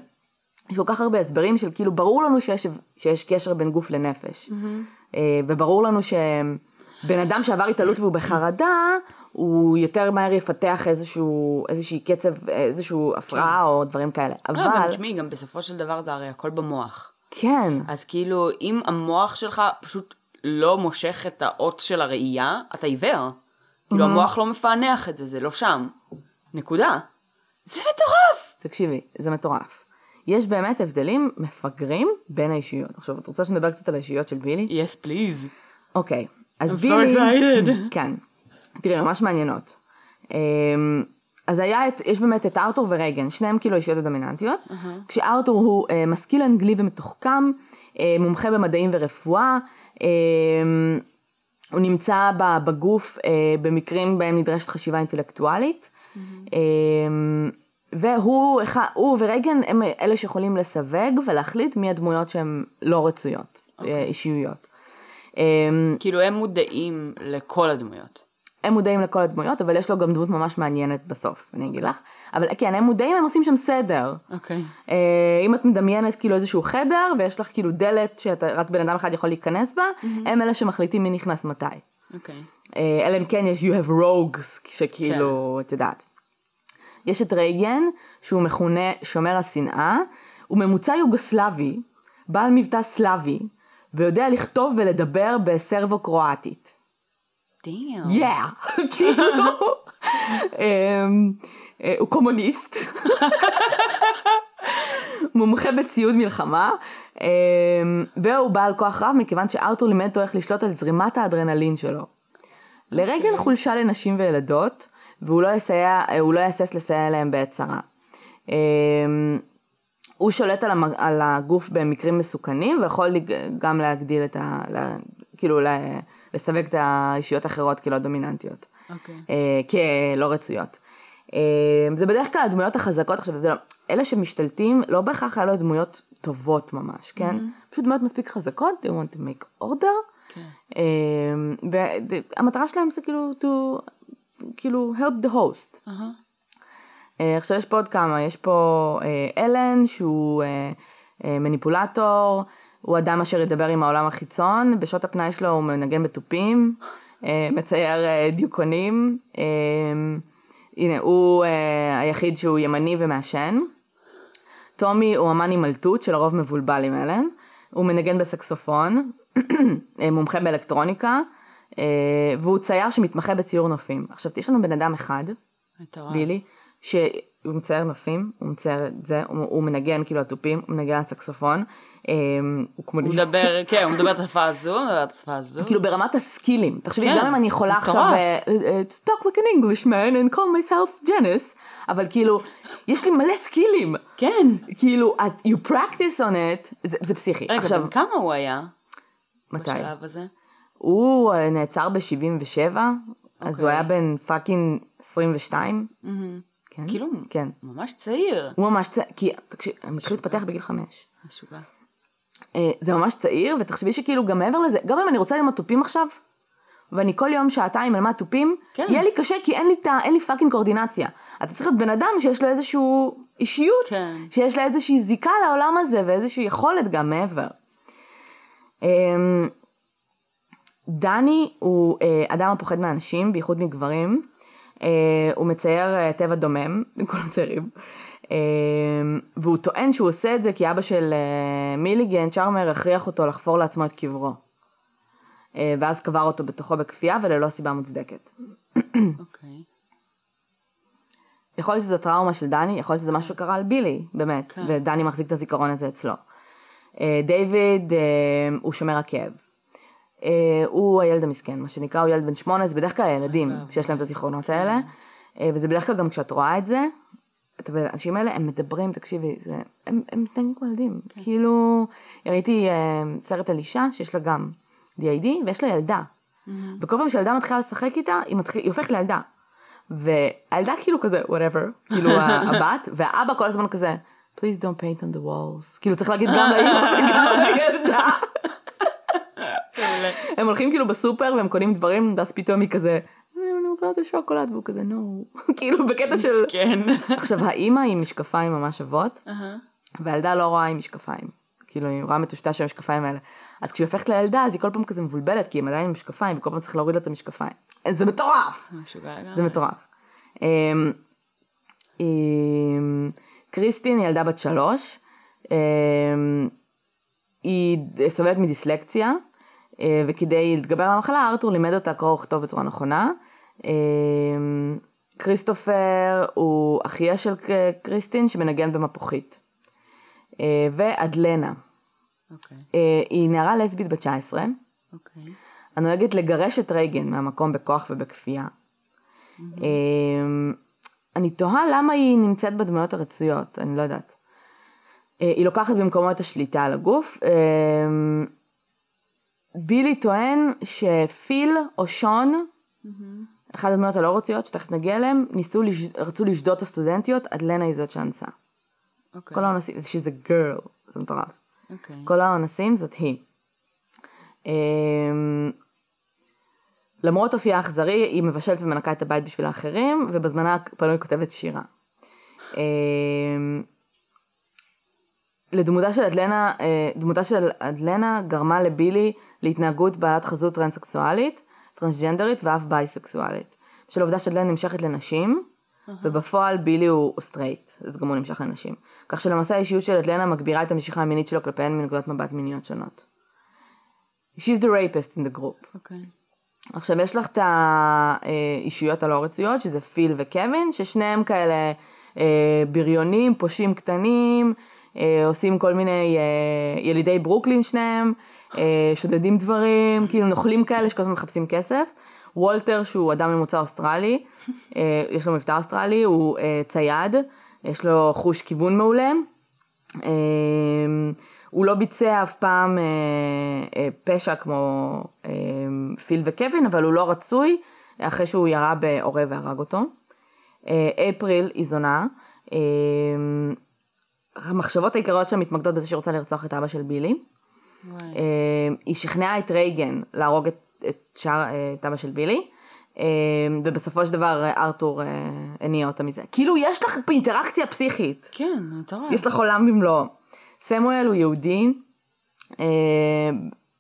יש כל כך הרבה הסברים של כאילו, ברור לנו שיש, שיש קשר בין גוף לנפש. אה, וברור לנו שבן אדם שעבר התעלות והוא בחרדה, הוא יותר מהר יפתח איזשהו, איזושהי קצב, איזשהו הפרעה או דברים כאלה. לא, גם אבל, תשמעי, גם בסופו של דבר זה הרי הכל במוח. כן, אז כאילו, אם המוח שלך פשוט לא מושך את האות של הראייה, אתה עיוור. כאילו, המוח לא מפענח את זה, זה לא שם. נקודה. זה מטורף! תקשיבי, זה מטורף. יש באמת הבדלים מפגרים בין האישיות. עכשיו, את רוצה שנדבר קצת על האישיות של בילי? yes, please. אוקיי, אז I'm so בילי... excited. כן. תראי, ממש מעניינות. אמ, אז היה את, יש באמת את ארתור ורייגן, שניהם כאילו האישיות הדומיננטיות. כשארתור הוא אה, משכיל אנגלי ומתוחכם, אה, מומחה במדעים ורפואה, אה, הוא נמצא ב- בגוף אה, במקרים בהם נדרשת חשיבה אינטלקטואלית. אה, והוא הוא ורייגן הם אלה שיכולים לסווג ולהחליט מי הדמויות שהן לא רצויות, אה, אישיויות. אה, כאילו, הם מודעים לכל הדמויות. הם מודעים לכל הדמויות, אבל יש לו גם דמות ממש מעניינת בסוף, אני אגיד לך. אבל כן, הם מודעים, הם עושים שם סדר. אוקיי. אה, אם את מדמיינת כאילו איזשהו חדר, ויש לך כאילו דלת שרק בן אדם אחד יכול להיכנס בה, הם אלה שמחליטים מי נכנס מתי. אוקיי. אה, אלא אם כן יש you have rogues, שכאילו, את יודעת. יש את רייגן, שהוא מכונה שומר השנאה, הוא ממוצע יוגוסלבי, בעל מבטא סלאבי, ויודע לכתוב ולדבר בסרבו-קרואטית. דאם. Yeah, כאילו, אמ, אה, הוא קומוניסט, מומחה בציוד מלחמה, אמ, והוא בעל כוח רב מכיוון שארתור לימד אותו איך לשלוט על זרימת האדרנלין שלו. לרגל חולשה לנשים וילדות, והוא לא יסייע, אה, הוא לא יהסס לסייע להם בעת צרה. הוא שולט על, המ... על הגוף במקרים מסוכנים ויכול גם להגדיל את ה... לה... כאילו ל- לסווג את האישיות האחרות כלא דומיננטיות. אוקיי. אה, כלא רצויות. אה, זה בדרך כלל הדמויות החזקות, עכשיו זה לא, אלה שמשתלטים לא בהכרח היה לו דמויות טובות ממש, כן? פשוט דמויות מספיק חזקות, they want to make order, כן. אה, והמטרה שלהם זה כאילו to, כאילו help the host. אהה. אה, עכשיו יש פה עוד כמה, יש פה אה, אלן שהוא אה, מניפולטור, הוא אדם אשר ידבר עם העולם החיצון, בשעות הפנאי שלו הוא מנגן בתופים, מצייר דיוקונים, הנה הוא היחיד שהוא ימני ומעשן. טומי הוא אמן הימלטות שלרוב מבולבל עם אלן, הוא מנגן בסקסופון, מומחה באלקטרוניקה, והוא צייר שמתמחה בציור נופים. עכשיו יש לנו בן אדם אחד. בילי, שהוא מצייר נופים, הוא מצייר את זה, הוא, הוא מנגן כאילו על תופים, הוא מנגן על סקסופון, אה, הוא הוא קומוניסט. מדבר, כן, הוא מדבר את השפה הזו, הוא מדבר את השפה הזו. כאילו ברמת הסקילים, תחשבי כן, גם אם אני יכולה. עכשיו אה, אה, to talk like an Englishman and call myself Janice, אבל כאילו יש לי מלא סקילים, כן. כאילו את- you practice on it, זה, זה פסיכי. רגע, עכשיו, בן כמה הוא היה מתי? בשלב הזה? הוא אה, נעצר ב-77, אז הוא אוקיי. היה בן fucking 22. כן? כאילו, כן. ממש צעיר. הוא ממש צעיר, כי תקשיב, הם התחילו להתפתח בגיל חמש. משוגע. אה, זה ממש צעיר, ותחשבי שכאילו גם מעבר לזה, גם אם אני רוצה ללמוד תופים עכשיו, ואני כל יום שעתיים אלמד תופים, כן. יהיה לי קשה כי אין לי, ה- אין לי fucking קואורדינציה. אתה צריך להיות בן אדם שיש לו איזשהו אישיות, כן. שיש לה איזושהי זיקה לעולם הזה, ואיזושהי יכולת גם מעבר. אמ, דני הוא אה, אדם הפוחד מאנשים, בייחוד מגברים. אה, הוא מצייר אה, טבע דומם, כל הצעירים. אה, והוא טוען שהוא עושה את זה כי אבא של מיליגן, צ'ארמר, הכריח אותו לחפור לעצמו את קברו. ואז קבר אותו בתוכו בכפייה וללא סיבה מוצדקת. אוקיי. יכול להיות שזו טראומה של דני, יכול להיות שזה משהו שקרה על בילי, באמת, כן. ודני מחזיק את הזיכרון הזה אצלו. דיוויד אה, הוא שומר הכאב. אה, הוא הילד המסכן, מה שנקרא, הוא ילד בן שמונה, זה בדרך כלל הילדים שיש להם את הזיכרונות האלה, אה, וזה בדרך כלל גם כשאת רואה את זה, את- האנשים האלה, הם מדברים, תקשיבי, זה, הם, הם מתנהגים כמו ילדים. כאילו, ראיתי אה, סרט על אישה שיש לה גם DID, ויש לה ילדה. וכל פעם שהילדה מתחילה לשחק איתה, היא, מתחיל, היא הופכת לילדה. והילדה כאילו כזה, whatever, כאילו הבת, והאבא כל הזמן כזה, please don't paint on the walls. כאילו צריך להגיד גם לאמא וגם לילדה. הם הולכים כאילו בסופר והם קונים דברים, ואז פתאום היא כזה, אני רוצה את השוקולד, והוא כזה, נו. כאילו בקטע של... כן. עכשיו האימא היא עם משקפיים ממש עבות. והילדה לא רואה עם משקפיים. כאילו היא רואה מטושטש של המשקפיים האלה. אז כשהיא הופכת לילדה אז היא כל פעם כזה מבולבלת, כי הם עדיין עם משקפיים, וכל פעם צריך להוריד לה את המשקפיים. זה מטורף! לגמרי. זה מטורף. אמ, אמ, קריסטין היא ילדה בת שלוש, אמ, היא סובלת מדיסלקציה, אה, וכדי להתגבר על המחלה ארתור לימד אותה קרוא וכתוב בצורה נכונה. אמ, כריסטופר הוא אחיה של קריסטין שמנגן במפוחית. אה, ואדלנה, אוקיי. אה, היא נערה לסבית בת 19, אוקיי. הנוהגת לגרש את רייגן מהמקום בכוח ובכפייה. אמ, אני תוהה למה היא נמצאת בדמויות הרצויות, אני לא יודעת. אה, היא לוקחת במקומו את השליטה על הגוף. בילי טוען שפיל או שון, אחת הדמויות הלא רצויות שתכף נגיע אליהם, ניסו, לש... רצו לשדוד את הסטודנטיות, עד לנה היא זאת שאנסה. אוקיי. כל האונסים, שזה גרל, זה מטורף. אוקיי. כל האונסים זאת היא. אמ, למרות אופייה האכזרי, היא מבשלת ומנקה את הבית בשביל האחרים, ובזמנה הפנוי כותבת שירה. אמ, לדמותה של אדלנה, אה, דמותה של אדלנה גרמה לבילי להתנהגות בעלת חזות טרנסקסואלית, טרנסג'נדרית ואף בייסקסואלית. בשל העובדה שאדלנה נמשכת לנשים, ובפועל בילי הוא סטרייט, אז גם הוא נמשך לנשים. כך שלמעשה האישיות של אדלנה מגבירה את המשיכה המינית שלו כלפיהן מנקודות מבט מיניות שונות. She's the rapist in the group. אוקיי. עכשיו יש לך את האישיויות הלא רצויות, שזה פיל וקווין, ששניהם כאלה אה, בריונים, פושעים קטנים, עושים כל מיני אה, ילידי ברוקלין שניהם, אה, שודדים דברים, כאילו נוכלים כאלה שכל הזמן מחפשים כסף. וולטר שהוא אדם ממוצא אוסטרלי, אה, יש לו מבטא אוסטרלי, הוא אה, צייד, יש לו חוש כיוון מעולה. אה, הוא לא ביצע אף פעם אה, אה, פשע כמו אה, פיל וקווין, אבל הוא לא רצוי אחרי שהוא ירה בעורב והרג אותו. אה, אפריל היא זונה. המחשבות העיקריות שלה מתמקדות בזה שהיא רוצה לרצוח את אבא של בילי. וואי. אה, היא שכנעה את רייגן להרוג את, את, שאר, אה, את אבא של בילי. אה, ובסופו של דבר ארתור הניע אותה מזה. כאילו יש לך אינטראקציה פסיכית. כן, מטורף. יש לך עולם במלואו. סמואל הוא יהודי,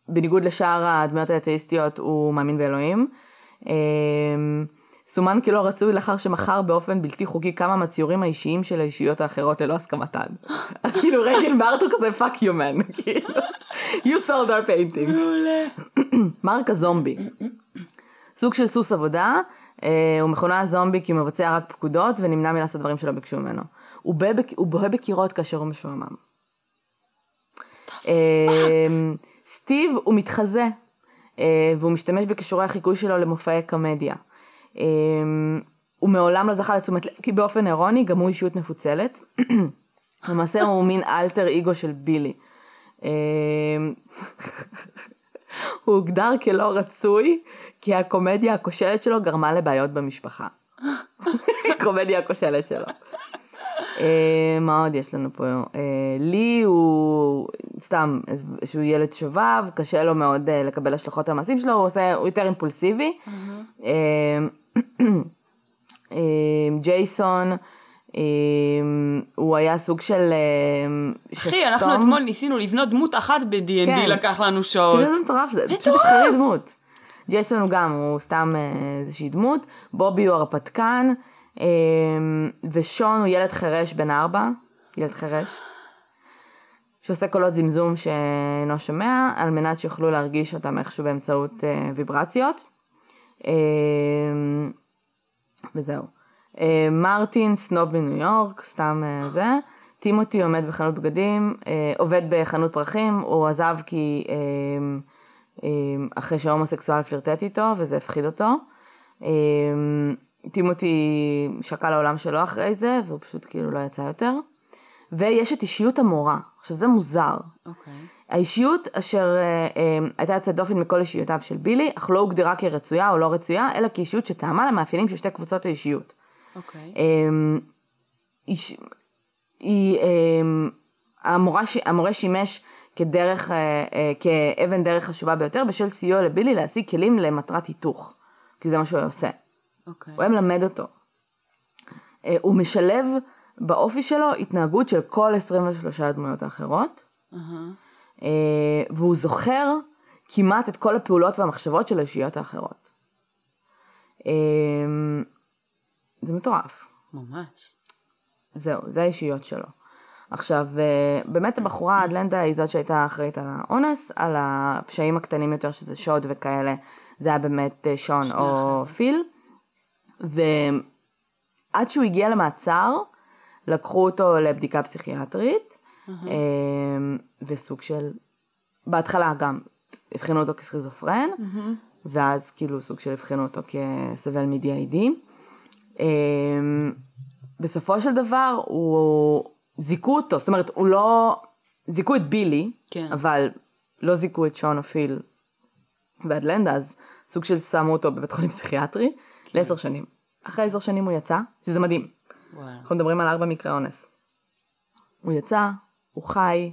בניגוד לשאר הדמויות האתאיסטיות הוא מאמין באלוהים. סומן כלא רצוי לאחר שמכר באופן בלתי חוקי כמה מהציורים האישיים של האישיות האחרות ללא הסכמתן. אז כאילו רגל בארתור כזה fuck you man, כאילו, you sold our paintings. מרק הזומבי. סוג של סוס עבודה, אה, הוא מכונה זומבי כי הוא מבצע רק פקודות ונמנע מלעשות דברים שלא ביקשו ממנו. הוא בוהה בק- הוא בוהה בקירות כאשר הוא משועמם. אה, סטיב הוא מתחזה, אה, והוא משתמש בכישורי החיקוי שלו למופעי קומדיה. אה, הוא מעולם לא זכה לתשומת לב, כי באופן אירוני גם הוא אישיות מפוצלת. למעשה הוא מין אלטר אגו של בילי. אה, הוא הוגדר כלא רצוי, כי הקומדיה הכושלת שלו גרמה לבעיות במשפחה. הקומדיה הכושלת שלו. אה, מה עוד יש לנו פה? אה, לי הוא סתם שהוא ילד שובב, קשה לו מאוד אה, לקבל השלכות על המעשים שלו, הוא יותר אימפולסיבי. אה, ג'ייסון, אה, הוא היה סוג של אה, אחי, אנחנו שסתום. אתמול ניסינו לבנות דמות אחת ב-D&D, כן. לקח לנו שעות. תראה איזה מטורף זה, פשוט תבחרי דמות. ג'ייסון הוא גם, הוא סתם אה, איזושהי דמות, בובי הוא הרפתקן, ושון הוא ילד חירש בן ארבע, ילד חירש, שעושה קולות זמזום שאינו שומע, על מנת שיוכלו להרגיש אותם איכשהו באמצעות אה, ויברציות. אה, וזהו. אה, מרטין, סנוב בניו יורק, סתם אה, זה. טימותי עומד בחנות בגדים, אה, עובד בחנות פרחים, הוא עזב כי אה, אחרי שההומוסקסואל פלירטט איתו, וזה הפחיד אותו. טימותי שקע לעולם שלו אחרי זה, והוא פשוט כאילו לא יצא יותר. ויש את אישיות המורה. עכשיו זה מוזר. אוקיי. האישיות אשר אה, אה, הייתה יוצאת דופן מכל אישיותיו של בילי, אך לא הוגדרה כרצויה או לא רצויה, אלא כאישיות שטעמה למאפיינים של שתי קבוצות האישיות. אוקיי. אמ, איש- היא, אמ, המורה, המורה שימש כדרך, אה, אה, כאבן דרך חשובה ביותר בשל סיוע לבילי להשיג כלים למטרת היתוך, כי זה מה שהוא היה עושה. אוקיי. הוא היה מלמד אותו. אה, הוא משלב באופי שלו התנהגות של כל 23 הדמויות האחרות, אהה. אה, והוא זוכר כמעט את כל הפעולות והמחשבות של האישיות האחרות. אה, זה מטורף. ממש. זהו, זה האישיות שלו. עכשיו, אה, באמת הבחורה אדלנדה היא זאת שהייתה אחראית על האונס, על הפשעים הקטנים יותר שזה שוד וכאלה, זה היה באמת שון או פיל. ועד שהוא הגיע למעצר, לקחו אותו לבדיקה פסיכיאטרית, אה, וסוג של, בהתחלה גם הבחינו אותו כסכיזופרן, ואז כאילו סוג של הבחינו אותו כסובל מ-DID. אמ, בסופו של דבר הוא זיכו אותו, זאת אומרת הוא לא, זיכו את בילי, כן. אבל לא זיכו את שון או פיל ואדלנדה, אז סוג של שמו אותו בבית חולים פסיכיאטרי לעשר שנים. אחרי עשר שנים הוא יצא, שזה מדהים. וואלה. אנחנו מדברים על ארבע מקרי אונס. הוא יצא, הוא חי,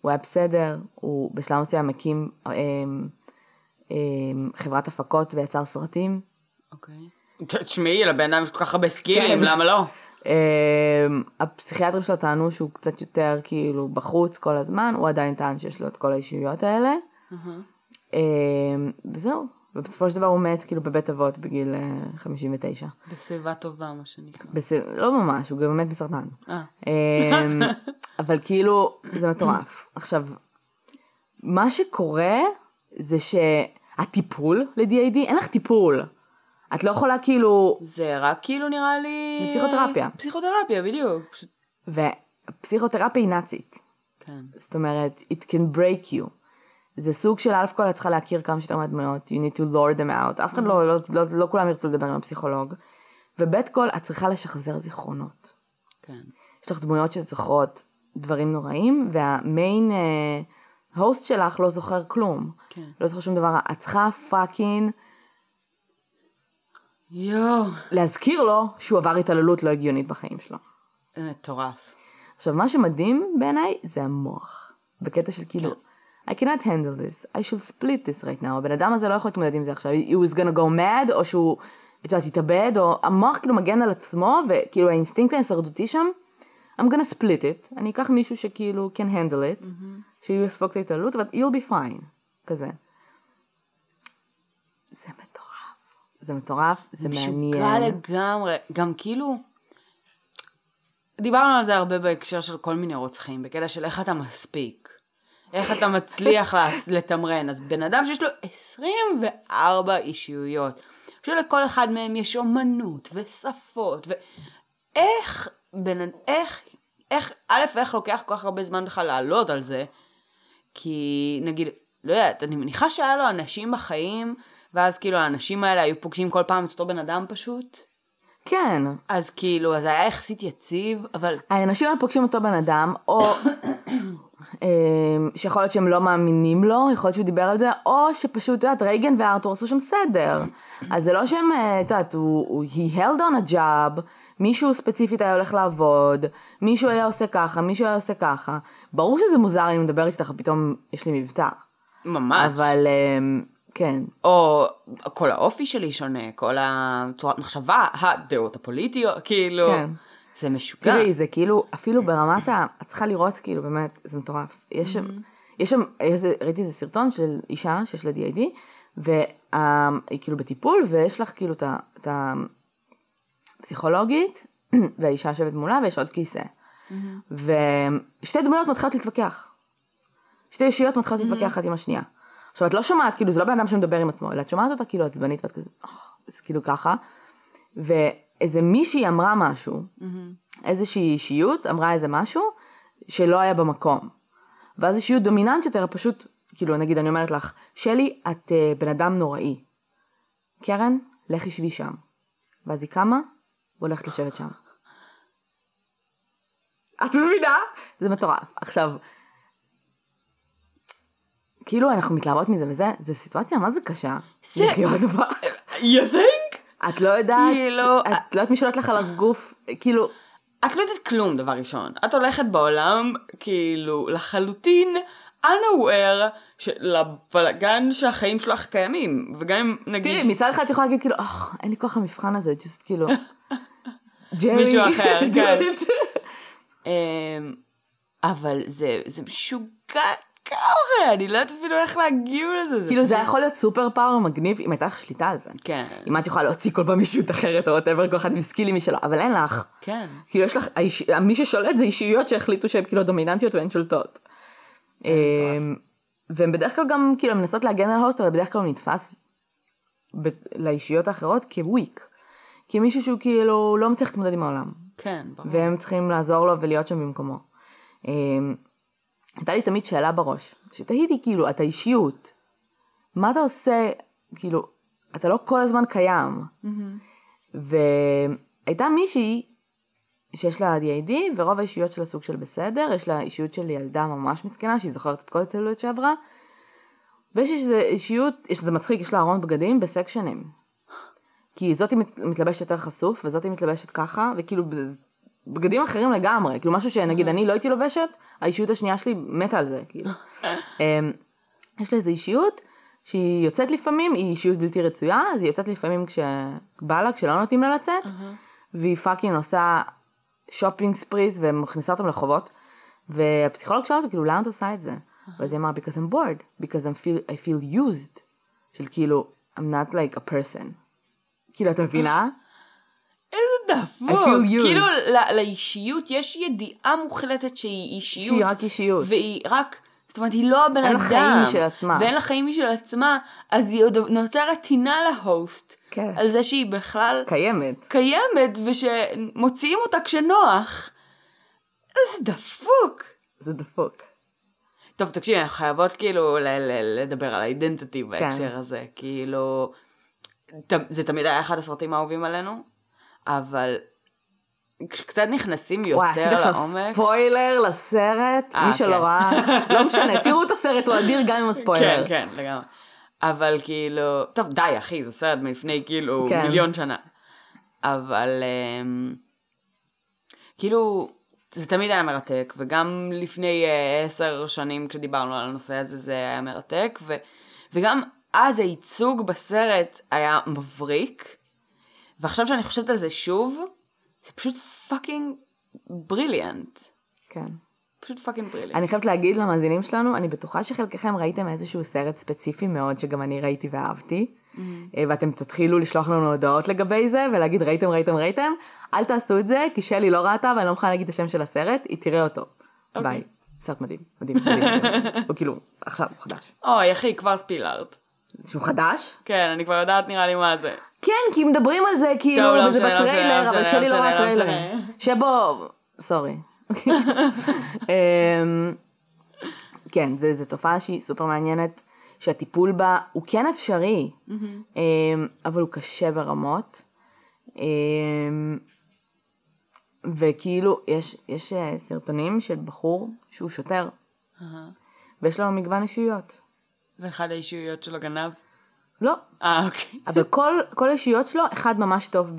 הוא היה בסדר, הוא בשלב מסוים הקים אמ, אמ, חברת הפקות ויצר סרטים. אוקיי. תשמעי, לבן אדם יש כל כך הרבה סקילים, כן. למה לא? אמ, הפסיכיאטרים שלו טענו שהוא קצת יותר כאילו בחוץ כל הזמן, הוא עדיין טען שיש לו את כל האישיויות האלה. אמ, וזהו, ובסופו של דבר הוא מת כאילו בבית אבות בגיל אה, 59. בשיבה טובה, מה שנקרא. בס... לא ממש, הוא גם מת מסרטן. אה. אמ, אבל כאילו, זה מטורף. עכשיו, מה שקורה זה שהטיפול ל-DID, אין לך טיפול. את לא יכולה כאילו, זה רק כאילו נראה לי... זה פסיכותרפיה. פסיכותרפיה, בדיוק. ופסיכותרפיה היא נאצית. כן. זאת אומרת, it can break you. זה סוג של א' כל את צריכה להכיר כמה שיותר מהדמויות, you need to lure them out, אף אחד לא, לא, לא, לא כולם ירצו לדבר עם הפסיכולוג. וב' כל את צריכה לשחזר זיכרונות. כן. יש לך דמויות שזוכרות דברים נוראים, והמיין הוסט שלך לא זוכר כלום. כן. לא זוכר שום דבר. את צריכה פאקינג יואו. להזכיר לו שהוא עבר התעללות לא הגיונית בחיים שלו. זה מטורף. עכשיו, מה שמדהים בעיניי זה המוח. בקטע של כאילו, כן. I cannot handle this, I should split this right now. הבן אדם הזה לא יכול להתמודד עם זה עכשיו, he was gonna go mad, או שהוא, את יודעת, יתאבד, או המוח כאילו מגן על עצמו, וכאילו האינסטינקט ההישרדותי שם, I'm gonna split it, אני אקח מישהו שכאילו can handle it, שהוא יספוג את ההתעללות, אבל you'll be fine, כזה. זה מטורף. זה מטורף, זה מעניין. משוגע לגמרי. גם כאילו, דיברנו על זה הרבה בהקשר של כל מיני רוצחים, בקטע של איך אתה מספיק. איך אתה מצליח לתמרן. אז בן אדם שיש לו 24 אישיויות, שלכל אחד מהם יש אומנות ושפות, ואיך, בן, איך, איך, א', איך לוקח כל כך הרבה זמן בכלל לעלות על זה, כי נגיד, לא יודעת, אני מניחה שהיה לו אנשים בחיים, ואז כאילו האנשים האלה היו פוגשים כל פעם את אותו בן אדם פשוט. כן, אז כאילו, אז היה יחסית יציב, אבל האנשים האלה פוגשים אותו בן אדם, או שיכול להיות שהם לא מאמינים לו, יכול להיות שהוא דיבר על זה, או שפשוט, את יודעת, רייגן וארתור עשו שם סדר. אז זה לא שהם, אה, את יודעת, הוא, he held on a job, מישהו ספציפית היה הולך לעבוד, מישהו היה עושה ככה, מישהו היה עושה ככה. ברור שזה מוזר, אני מדברת איתך, פתאום יש לי מבטא. ממש. אבל אמ, כן, או כל האופי שלי שונה, כל הצורת מחשבה, הדעות הפוליטיות, כאילו, כן. זה משוגע. תראי, זה כאילו, אפילו ברמת ה... את צריכה לראות, כאילו, באמת, זה מטורף. יש שם, יש שם, איזה, ראיתי איזה סרטון של אישה שיש לה DID, והיא כאילו בטיפול, ויש לך כאילו את הפסיכולוגית, והאישה יושבת מולה, ויש עוד כיסא. ושתי דמויות מתחילות להתווכח. שתי אישיות מתחילות להתווכח אחת עם השנייה. עכשיו, את לא שומעת, כאילו, זה לא בן אדם שמדבר עם עצמו, אלא את שומעת אותה כאילו עצבנית, ואת כזה, זה כאילו ככה. ואיזה מישהי אמרה משהו, איזושהי אישיות אמרה איזה משהו שלא היה במקום. ואז אישיות דומיננט יותר פשוט, כאילו נגיד אני אומרת לך, שלי את uh, בן אדם נוראי. קרן, לכי שבי שם. ואז היא קמה והולכת לשבת שם. את מבינה? זה מטורף. עכשיו, כאילו אנחנו מתלהבות מזה וזה, זו סיטואציה מה זה קשה. לחיות בה. think? את לא יודעת, כאילו, את לא יודעת מי שולט לך על הגוף, כאילו, את לא יודעת כלום, דבר ראשון. את הולכת בעולם, כאילו, לחלוטין unaware של הבלאגן שהחיים שלך קיימים. וגם אם נגיד... תראי, מצד אחד את יכולה להגיד כאילו, אוח, אין לי כוח למבחן הזה, just כאילו, ג'רי, מישהו אחר, כן. it." אמ, אבל זה, זה משוגע לגמרי, אני לא יודעת אפילו איך להגיב לזה. כאילו זה יכול להיות super power מגניב אם הייתה לך שליטה על זה. כן. אם את יכולה להוציא כל פעם אישיות אחרת או whatever, כל אחד עם skillים משלו, אבל אין לך. כן. כאילו יש לך, האיש- מי ששולט זה אישיויות שהחליטו שהן כאילו דומיננטיות והן שולטות. אמ, והן בדרך כלל גם כאילו מנסות להגן על הוסט, אבל בדרך כלל הוא נתפס ב- לאישיות האחרות כוויק. כמישהו שהוא כאילו לא מצליח להתמודד עם העולם. כן, ברור. והם צריכים לעזור לו ולהיות שם במקומו. הייתה לי תמיד שאלה בראש, שתהיתי כאילו, אתה אישיות, מה אתה עושה, כאילו, אתה לא כל הזמן קיים. והייתה מישהי שיש לה DID, ורוב האישיות שלה סוג של בסדר, יש לה אישיות של ילדה ממש מסכנה, שהיא זוכרת את כל התעלויות שעברה, ויש איזו אישיות, יש זה מצחיק, יש לה ארון בגדים בסקשנים. כי זאתי מת- מתלבשת יותר חשוף, וזאתי מתלבשת ככה, וכאילו בגדים אחרים לגמרי, כאילו משהו שנגיד אני לא הייתי לובשת, האישיות השנייה שלי מתה על זה, כאילו. אמ, יש לה איזו אישיות שהיא יוצאת לפעמים, היא אישיות בלתי רצויה, אז היא יוצאת לפעמים כשבא לה, כשלא נותנים לה לצאת, והיא fucking עושה shopping sprees ומכניסה אותם לחובות, והפסיכולוג שאל אותה, כאילו, למה את עושה את זה? ואז היא אמרה, because I'm bored, because I'm feel, I feel used, של כאילו, I'm not like a person. כאילו, את מבינה? דפוק. כאילו ל- לאישיות יש ידיעה מוחלטת שהיא אישיות. שהיא רק אישיות. והיא רק, זאת אומרת, היא לא הבן אדם. אין לה חיים משל עצמה. ואין לה חיים משל עצמה, אז היא עוד נוטרת טינה ל host. כן. על זה שהיא בכלל קיימת. קיימת ושמוציאים אותה כשנוח. איזה דפוק. זה דפוק. טוב, תקשיבי, אנחנו חייבות כאילו לדבר על האידנטיטי כן. בהקשר הזה. כאילו, זה תמיד היה אחד הסרטים האהובים עלינו, אבל כשקצת נכנסים וואי, יותר עשית עכשיו לעומק. ספוילר לסרט, אה, מי שלא כן. ראה, לא משנה, תראו את הסרט, הוא אדיר גם עם הספוילר. כן, כן, לגמרי. אבל כאילו, טוב, די, אחי, זה סרט מלפני כאילו כן. מיליון שנה. אבל אמ, כאילו, זה תמיד היה מרתק, וגם לפני אה, עשר שנים כשדיברנו על הנושא הזה, זה היה מרתק, ו, וגם אז הייצוג בסרט היה מבריק, ועכשיו שאני חושבת על זה שוב, זה פשוט fucking brilliant. כן. פשוט פאקינג בריליאנט. אני חייבת להגיד למאזינים שלנו, אני בטוחה שחלקכם ראיתם איזשהו סרט ספציפי מאוד שגם אני ראיתי ואהבתי, אה, ואתם תתחילו לשלוח לנו הודעות לגבי זה ולהגיד ראיתם, ראיתם, ראיתם, אל תעשו את זה, כי שלי לא ראתה ואני לא מוכנה להגיד את השם של הסרט, היא תראה אותו. ביי. סרט מדהים, מדהים, מדהים. מדהים. הוא כאילו, עכשיו, הוא חדש. אוי, אחי, כבר ספילארט. שהוא חדש? כן, אני כבר יודעת נראה לי מה זה. כן, כי מדברים על זה כאילו, טוב, לא וזה משנה, לא בטריילר, לא אבל שלי לא ראה משנה, לא טריילרים. משנה. שבו, sorry. אמ, כן, זה תופעה שהיא סופר מעניינת, שהטיפול בה הוא כן אפשרי, אמ, אבל הוא קשה ברמות. אמ, וכאילו, יש, יש אה, סרטונים של בחור שהוא שוטר, ויש לו מגוון אישיות. ואחד האישיויות שלו גנב? לא, אה, אוקיי. אבל כל, כל האישיות שלו, אחד ממש טוב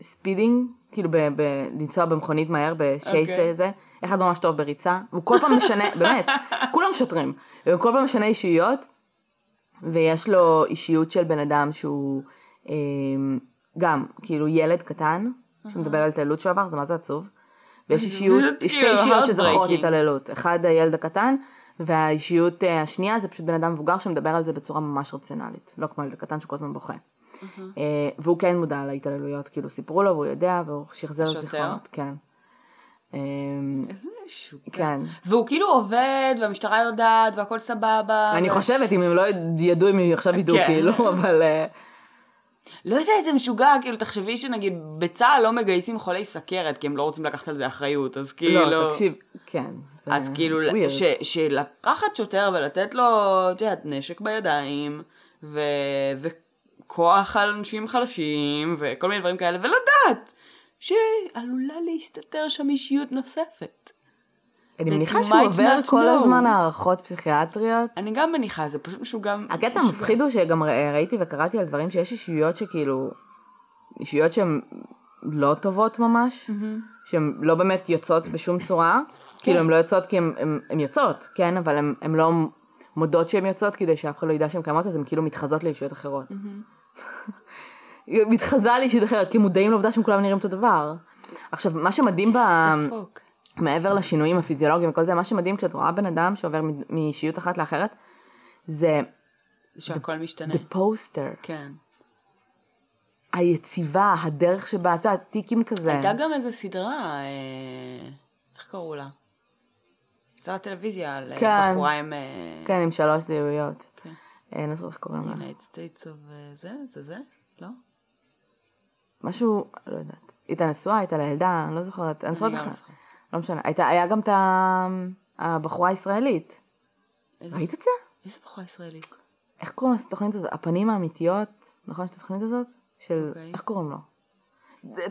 ב speeding, כאילו ב, ב, לנסוע במכונית מהר, ב chase אוקיי. הזה, אחד ממש טוב בריצה, והוא כל פעם משנה, באמת, כולם שוטרים, והוא כל פעם משנה אישיויות, ויש לו אישיות של בן אדם שהוא אה, גם, כאילו ילד קטן, שהוא מדבר על התעללות שהוא עבר, זה מה זה עצוב. ויש אישיות, שתי כאילו אישיות שזוכרות. התעללות. אחד הילד הקטן, והאישיות אה, השנייה זה פשוט בן אדם מבוגר שמדבר על זה בצורה ממש רציונלית. לא כמו ילד קטן שכל הזמן בוכה. אה, והוא כן מודע להתעללויות, כאילו סיפרו לו והוא יודע, והוא שחזר? זיכרונות. כן. אה, איזה שוק. כן. והוא כאילו עובד, והמשטרה יודעת, והכל סבבה. אני ו- חושבת, אם הם לא ידעו, הם עכשיו ידעו, כן. כאילו, אבל... לא יודע איזה משוגע, כאילו, תחשבי שנגיד בצה"ל לא מגייסים חולי סכרת, כי הם לא רוצים לקחת על זה אחריות, אז כאילו... לא, תקשיב, כן. אז כאילו. ש- שלקחת שוטר ולתת לו, את יודעת, נשק בידיים, ו... וכוח על אנשים חלשים, וכל מיני דברים כאלה, ולדעת שעלולה להסתתר שם אישיות נוספת. אני מניחה שהוא עובר כל know. הזמן הערכות פסיכיאטריות. אני גם מניחה, זה פשוט משוגע. הקטע משוגע. המפחיד הוא שגם ראיתי וקראתי על דברים שיש אישויות שכאילו, אישויות שהן לא טובות ממש, שהן לא באמת יוצאות בשום צורה, כאילו הן לא יוצאות כי הן יוצאות, כן, אבל הן לא מודות שהן יוצאות כדי שאף אחד לא ידע שהן קיימות, אז הן כאילו מתחזות לאישויות אחרות. היא מתחזה לאישיות אחרת, כי מודעים לעובדה שהם כולם נראים אותו דבר. עכשיו, מה שמדהים ב... מעבר לשינויים הפיזיולוגיים וכל זה, מה שמדהים כשאת רואה בן אדם שעובר מאישיות אחת לאחרת, זה שהכל משתנה. the poster, כן. היציבה, הדרך שבה, את יודעת, טיקים כזה. הייתה גם איזה סדרה, אה, איך קראו לה? סדרת טלוויזיה על אה, כן. בחורה עם... אה, כן, עם שלוש זהויות. כן. אה, אני לא זוכרת איך קוראים לה. United States of אה, זה? זה זה? לא? משהו, לא יודעת. הייתה נשואה, הייתה לה ילדה, אני לא זוכרת. אני זוכרת גם לך. לא משנה. הייתה- היה גם את הבחורה הישראלית. איזה- ראית את זה? איזה בחורה ישראלית? איך קוראים לתוכנית הזאת? הפנים האמיתיות? נכון, יש את התוכנית הזאת? של... אוקיי. איך קוראים לו?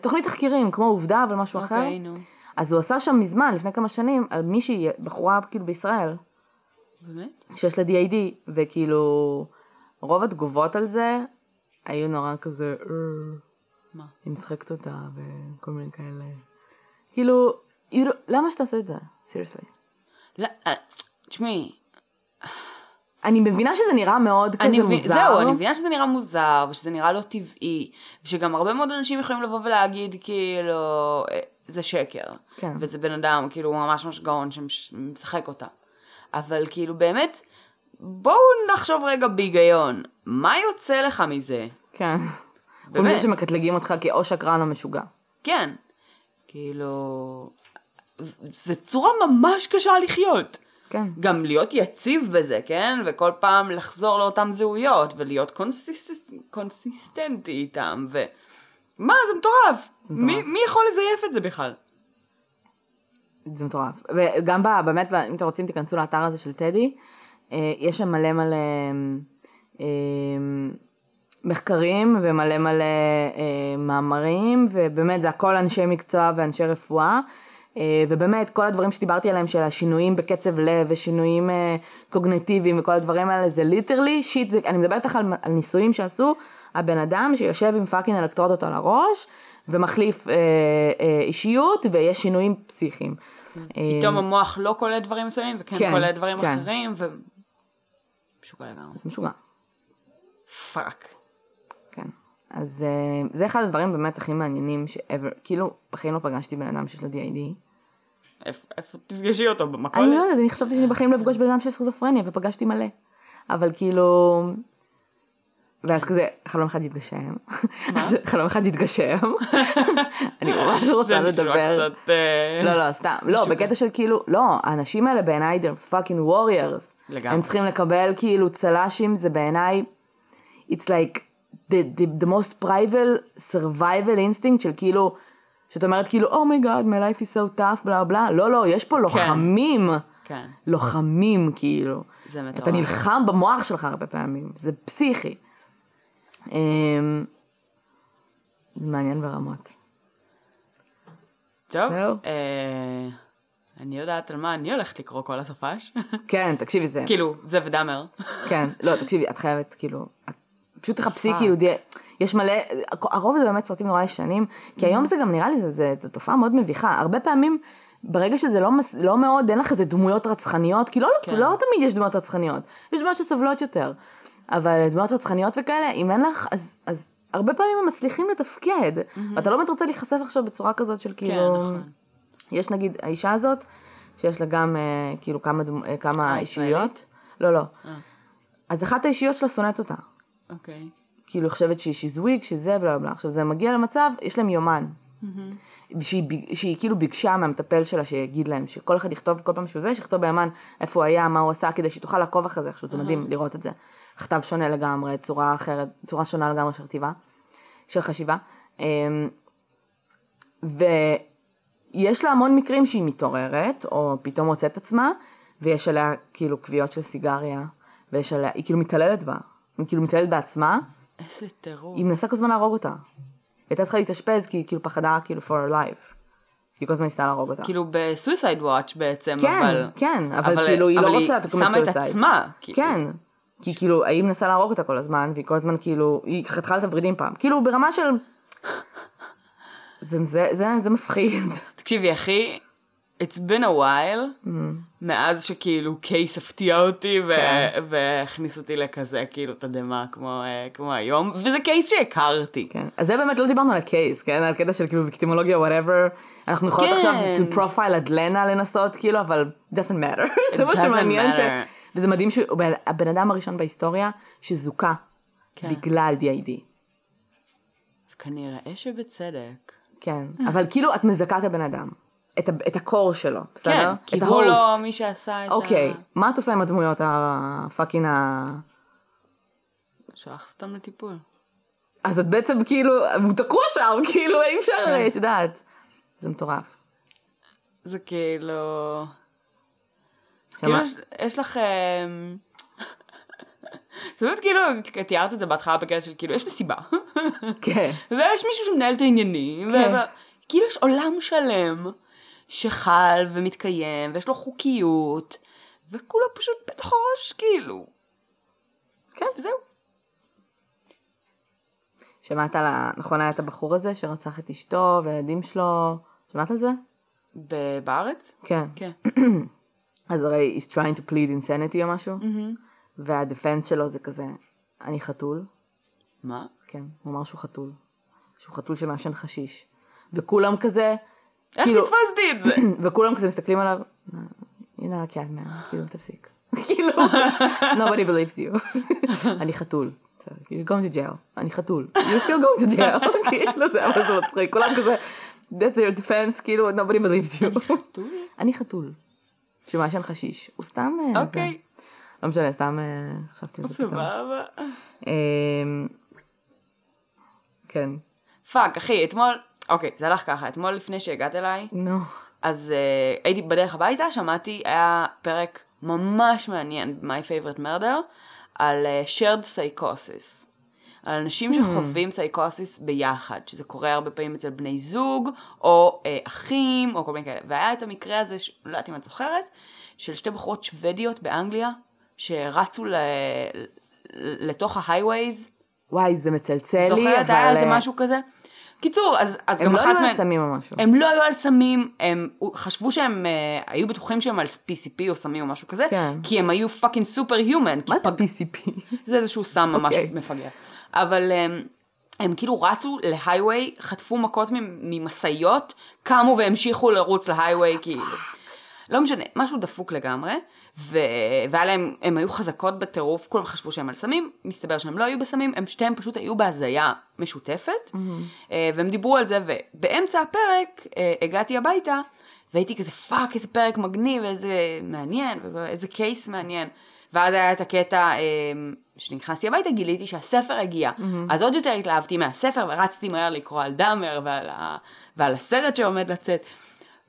תוכנית תחקירים, כמו עובדה, אבל משהו אחר. אוקיי, נו. אז הוא עשה שם מזמן, לפני כמה שנים, על מישהי, בחורה כאילו בישראל, באמת? שיש לה DID, וכאילו, רוב התגובות על זה היו נורא כזה, "אה, מה? היא משחקת אותה, וכל מיני כאלה. כאילו, למה שתעשה את זה? סיריוסלי. לא, אה, תשמעי, אני מבינה שזה נראה מאוד כזה מבין- מוזר. זהו, אני מבינה שזה נראה מוזר, ושזה נראה לא טבעי, ושגם הרבה מאוד אנשים יכולים לבוא ולהגיד, כאילו, אה, זה שקר. כן. וזה בן אדם, כאילו, הוא ממש ממש גאון שמשחק אותה. אבל כאילו, באמת, בואו נחשוב רגע בהיגיון. מה יוצא לך מזה? כן. באמת. חוץ מזה שמקטלגים אותך כאו שקרן או משוגע. כן. כאילו, זו צורה ממש קשה לחיות. כן. גם להיות יציב בזה, כן? וכל פעם לחזור לאותן זהויות, ולהיות קונסיסט... קונסיסטנטי איתם, ו... מה, זה מטורף. זה מטורף. מי, מי יכול לזייף את זה בכלל? זה מטורף. וגם ב, באמת, אם אתם רוצים תיכנסו לאתר הזה של טדי, אה, יש שם מלא מלא אה, מחקרים ומלא מלא אה, מאמרים, ובאמת זה הכל אנשי מקצוע ואנשי רפואה. אה, ובאמת כל הדברים שדיברתי עליהם של השינויים בקצב לב ושינויים אה, קוגנטיביים וכל הדברים האלה זה ליטרלי שיט, זה, אני מדברת איתך על, על ניסויים שעשו הבן אדם שיושב עם fucking אלקטרודות על הראש ומחליף אה, אה, אישיות ויש שינויים פיזיים. פתאום המוח לא קולט דברים מסוימים וכן כן, קולט דברים כן. אחרים ו... משוגע לגמרי. זה משוגע. fuck. אז אה, זה אחד הדברים באמת הכי מעניינים ש-ever, כאילו בחיים לא פגשתי בן אדם שיש לו DID. איפה איפה תפגשי אותו? במכולת? אני לא יודעת, אני חשבתי שאני בחיים לא אפגוש בן אדם שיש סכיזופרניה, ופגשתי מלא. אבל כאילו... ואז כזה, חלום אחד התגשם. אז חלום אחד התגשם. אני ממש רוצה זה נשמע לדבר. קצת... אה, לא, לא, סתם. לא, בקטע של כאילו, לא, האנשים האלה בעיניי they're fucking warriors. לגמרי. הם צריכים לקבל כאילו צל"שים, זה בעיניי, it's like the, the, the most prival survival instinct של כאילו, שאת אומרת כאילו, oh my god, my life is so tough, בלה בלה. לא, לא, יש פה לוחמים. כן. לוחמים, כאילו. זה מטורף. אתה נלחם במוח שלך הרבה פעמים, זה פסיכי. אמ, זה מעניין ברמות. טוב. אה, אני יודעת על מה אני הולכת לקרוא כל הסופש. כן, תקשיבי, זה... כאילו, זה what the מר. כן, לא, תקשיבי, את חייבת, כאילו, את פשוט תחפשי fuck. כאילו, יש מלא, הרוב זה באמת סרטים נורא ישנים, כי היום זה גם נראה לי, זה תופעה מאוד מביכה. הרבה פעמים, ברגע שזה לא, מס- לא מאוד, אין לך איזה דמויות רצחניות, כי לא, כן. לא תמיד יש דמויות רצחניות, יש דמויות שסובלות יותר. אבל דמויות רצחניות וכאלה, אם אין לך, אז, אז הרבה פעמים הם מצליחים לתפקד. ואתה לא באמת רוצה להיחשף עכשיו בצורה כזאת של כאילו... כן, נכון. יש נגיד האישה הזאת, שיש לה גם אה, כאילו כמה, דמ... אה, כמה אה, אישיות. לא, לא. אז אחת האישיות שלה שונאת אותה. אוקיי. כאילו, היא חושבת שהיא weak, שזה בלה בלה. עכשיו, זה מגיע למצב, יש להם יומן. שהיא, ביג- שהיא כאילו ביקשה מהמטפל שלה שיגיד להם, שכל אחד יכתוב כל פעם שהוא זה, שיכתוב ביומן איפה הוא היה, מה הוא עשה, כדי שהיא תוכל לעקוב אחרי זה, עכשיו זה מדהים לראות את זה. כתב שונה לגמרי, צורה אחרת, צורה שונה לגמרי של כתיבה, של חשיבה. אמ, ויש לה המון מקרים שהיא מתעוררת, או פתאום מוצאת עצמה, ויש עליה כאילו כוויות של סיגריה, ויש עליה, היא כאילו מתעללת בה, היא כאילו מתעללת בעצמה, איזה טירוף. היא מנסה כל הזמן להרוג אותה. היא הייתה צריכה להתאשפז כי היא כאילו פחדה כאילו for her life. היא כל הזמן ניסתה להרוג אותה. כאילו בסוויסייד וואץ' בעצם, כן, אבל... כן, אבל כאילו היא לא אבל רוצה to commit שמה את. עצמה. כאילו. כן. כי כאילו, היא מנסה להרוג אותה כל הזמן, והיא כל הזמן כאילו, היא חתכה את הוורידים פעם. כאילו ברמה של... זה, זה, זה, זה מפחיד. תקשיבי, אחי, it's been a while, מאז שכאילו קייס הפתיע אותי ו- כן. והכניס אותי לכזה, כאילו, תדהמה, כמו, אה, כמו היום, וזה קייס שהכרתי. כן. אז זה באמת לא דיברנו על הקייס, כן? על קטע של כאילו ויקטימולוגיה, whatever. אנחנו יכולות כן. עכשיו to profile את לנה לנסות, כאילו, אבל doesn't matter. זה מה שמעניין. ש... וזה מדהים שהוא הבן- הבן אדם הראשון בהיסטוריה שזוכה כן. בגלל DID. כנראה שבצדק. כן. אבל כאילו את מזכה את הבן אדם. את, את הקור שלו, בסדר? כן, כי הוא לא. מי שעשה את ה... אוקיי, מה את עושה עם הדמויות הפאקינג ה... שלח אותם לטיפול. אז את בעצם כאילו, הוא תקוע שם, כאילו אי אפשר, כן. את יודעת. זה מטורף. זה כאילו... כאילו, יש- לך... אמ, זה באמת כאילו, תיארת את זה בהתחלה בקטע של כאילו, יש מסיבה. כן. ויש מישהו שמנהל את העניינים, כן. וכאילו יש עולם שלם שחל ומתקיים, ויש לו חוקיות, וכולו פשוט בתוך הראש, כאילו. כן. זהו. שמעת על ה... נכון היה את הבחור הזה שרצח את אשתו והילדים שלו? שמעת על זה? בארץ? כן. כן. אז הרי he's trying to plead insanity או משהו, והדפנס שלו זה כזה, אני חתול, מה? כן, הוא אמר שהוא חתול, שהוא חתול שמעשן חשיש, וכולם כזה, איך כאילו- פספסתי את זה? וכולם כזה מסתכלים עליו, you're not a cat man, כאילו תפסיק, כאילו, nobody believes you, אני חתול, כאילו, going to jail, אני חתול, you're still going to jail, כאילו זה אבל זה מצחיק, כולם כזה, that's your defense, כאילו, nobody believes you, אני חתול, שמעשן חשיש, הוא סתם, אה. אוקיי, לא משנה, סתם אה, חשבתי על זה פתאום. סבבה. אמ, כן. fuck, אחי, אתמול, אוקיי, זה הלך ככה, אתמול לפני שהגעת אליי, נו. אז uh, הייתי בדרך הביתה, שמעתי, היה פרק ממש מעניין, My Favorite Murder, על uh, shared psychosis. על אנשים שחווים psychosis ביחד, שזה קורה הרבה פעמים אצל בני זוג, או אה, אחים, או כל מיני כאלה. והיה את המקרה הזה, ש... לא יודעת אם את זוכרת, של שתי בחורות שוודיות באנגליה, שרצו ל... לתוך ה highways. וואי, זה מצלצל לי, זוכרת? אבל... היה על זה אה, משהו כזה? קיצור, אז, אז הם גם לא אחת היו מהן... על סמים או משהו. הם לא היו על סמים, הם חשבו שהם אה, היו בטוחים שהם על PCP או סמים או משהו כזה, כן. כי הם היו fucking super human. מה זה PCP? זה איזשהו סם ממש אוקיי. מפגר. אבל הם, הם כאילו רצו להייווי, חטפו מכות ממשאיות, קמו והמשיכו לרוץ להייווי, כאילו. לא משנה, משהו דפוק לגמרי, ו... והיה להם, הם היו חזקות בטירוף, כולם חשבו שהם על סמים, מסתבר שהם לא היו בסמים, הם שתיהם פשוט היו בהזיה משותפת, אה, והם דיברו על זה, ובאמצע הפרק אה, הגעתי הביתה, והייתי כזה fuck, איזה פרק מגניב, איזה מעניין, ואיזה case מעניין. ואז היה את הקטע, אה, כשנכנסתי הביתה גיליתי שהספר הגיע. אז עוד יותר התלהבתי מהספר, ורצתי מהר לקרוא על דאמר ועל, ה... ועל הסרט שעומד לצאת.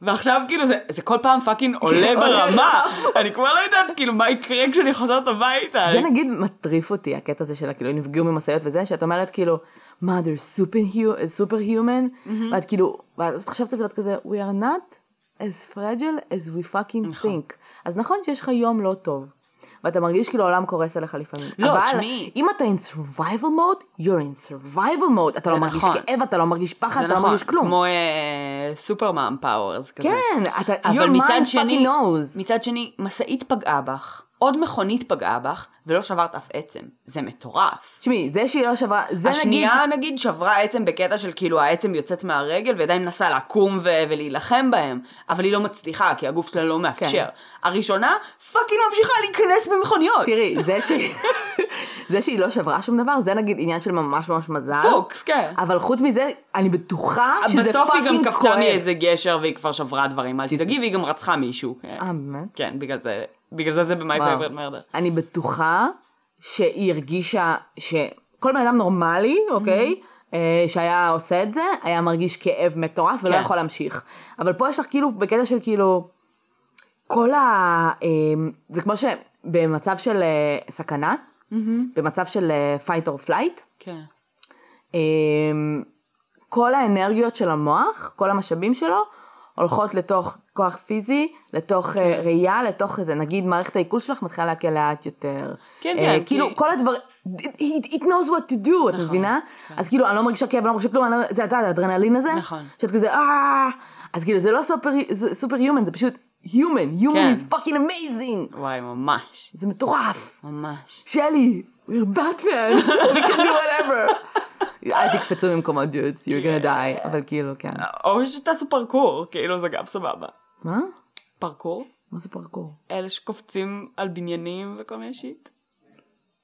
ועכשיו כאילו זה, זה כל פעם fucking עולה ברמה, אני כבר לא יודעת כאילו מה יקרה כשאני חוזרת הביתה. זה נגיד מטריף אותי, הקטע הזה של כאילו נפגעו ממשאיות וזה, שאת אומרת כאילו, מה, they're super, hu- super human, ואת כאילו, ואת חשבת על זה ואת כזה, we are not as fragile as we fucking think. אז נכון שיש לך יום לא טוב. ואתה מרגיש כאילו העולם קורס עליך לפעמים. לא, אבל תשמעי. אם אתה in survival mode, you're in survival mode. אתה לא מרגיש נכון. כאב, אתה לא מרגיש פחד, אתה לא נכון, מרגיש כלום. כמו אה, superman powers כזה. כן, אתה, אבל your מצד mind שני, fucking knows. מצד שני, משאית פגעה בך, עוד מכונית פגעה בך, ולא שברת אף עצם. זה מטורף. תשמעי, זה שהיא לא שברה, זה נגיד... השנייה נגיד שברה עצם בקטע של כאילו העצם יוצאת מהרגל ועדיין מנסה לקום ו- ולהילחם בהם, אבל היא לא מצליחה כי הגוף שלה לא מאפשר. כן. הראשונה fucking ממשיכה להיכנס במכוניות. תראי, זה, ש... זה שהיא לא שברה שום דבר, זה נגיד עניין של ממש ממש מזל. פוקס, כן. אבל חוץ מזה, אני בטוחה שזה בסוף היא גם fucking קפצה כואב. מאיזה גשר והיא כבר שברה דברים, אל תדאגי, והיא גם רצחה מישהו. כן. אה, באמת? כן, בגלל זה, בגלל זה זה ב-My. Favorite Murder. אני בטוחה שהיא הרגישה שכל בן אדם נורמלי, אוקיי? אה, שהיה עושה את זה, היה מרגיש כאב מטורף ולא כן. יכול להמשיך. אבל פה יש לך כאילו, בקטע של כאילו, כל ה... אה, זה כמו שבמצב של אה, סכנה, במצב של fight or flight, כן. כל האנרגיות של המוח, כל המשאבים שלו, הולכות לתוך כוח פיזי, לתוך אה, ראייה, לתוך איזה, נגיד מערכת העיכול שלך מתחילה להקל לאט יותר. כן, אה, כן, כאילו, כי- כל הדבר, it, it knows what to do, את מבינה? אז כאילו, אני לא מרגישה כאב, אני לא מרגישה כלום, לא- זה, אתה יודע, האדרנלין הזה, נכון. שאת כזה, אה, אז כאילו, זה לא סופר, זה סופר human, זה פשוט human, human כן. is fucking amazing, וואי, ממש. זה מטורף. ממש. שלי, we're Batman, we can do whatever. אל תקפצו ממקומות dudes, you're gonna die, אבל כאילו, כן. או שתעשו פרקור, כאילו זה גם סבבה. מה? פרקור? מה זה פרקור? אלה שקופצים על בניינים וכל מיני שיט.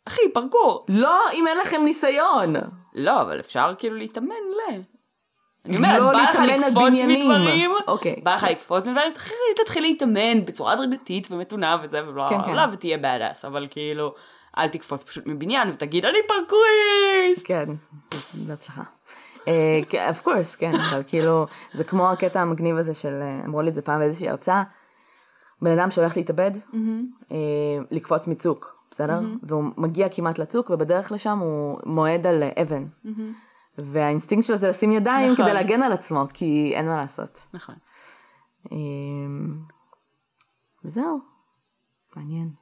אחי, פרקור. לא, אם אין לכם ניסיון. לא, אבל אפשר כאילו להתאמן ל... אני אומרת, לא בא לך להתאמן על לקפוץ. מדברים, אוקיי. בא לך לקפוץ מדברים, אחי, תתחיל להתאמן בצורה הדרגתית ומתונה וזה ובלה כן, כן. ותהיה ass, אבל כאילו, אל תקפוץ פשוט מבניין ותגיד, אני פרקוריסט! כן, בהצלחה. אה, כן, of course, כן, אבל כאילו, זה כמו הקטע המגניב הזה של, אה, אמרו לי את זה פעם באיזושהי הרצאה, בן אדם שהולך להתאבד, אה, לקפוץ מצוק, בסדר? והוא מגיע כמעט לצוק, ובדרך לשם הוא מועד על אה, אבן. והאינסטינקט שלו זה לשים ידיים נכון. כדי להגן על עצמו, כי אין מה לעשות. נכון. אה, וזהו, מעניין.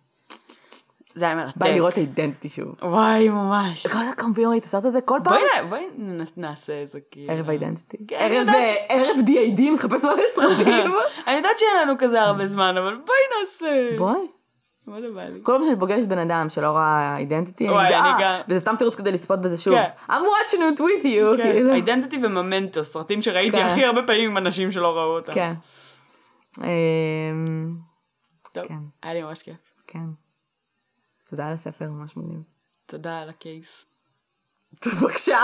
זה היה מרתק. בא לראות אידנטיטי שוב. וואי, ממש. כל ראית את הסרט הזה? כל פעם? בואי נעשה איזה כאילו. ערב אידנטיטי. כן, אני ערב D.I.D. נחפש מלא סרטים. אני יודעת שאין לנו כזה הרבה זמן, אבל בואי נעשה. בואי. מה זה בא לי? כל פעם שאני פוגשת בן אדם שלא ראה אידנטיטי, אה. וזה סתם תירוץ כדי לצפות בזה שוב. כן. I'm watching it with you. כן, כאילו. אידנטיטי וממנטו, סרטים שראיתי. הכי הרבה פעמים עם אנשים שלא ראו אותם. כן. אמ, טוב. היה לי ממש כיף. כן. תודה על הספר, ממש מגניב. תודה על ה case. בבקשה.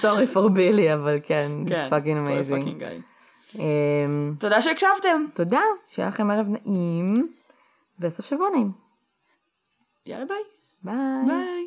sorry for בילי, אבל כן, כן, it's fucking amazing. fucking guy. אמ, תודה שהקשבתם. תודה, שיהיה לכם ערב נעים, וסוף שבוע נעים. יאללה ביי. ביי. ביי.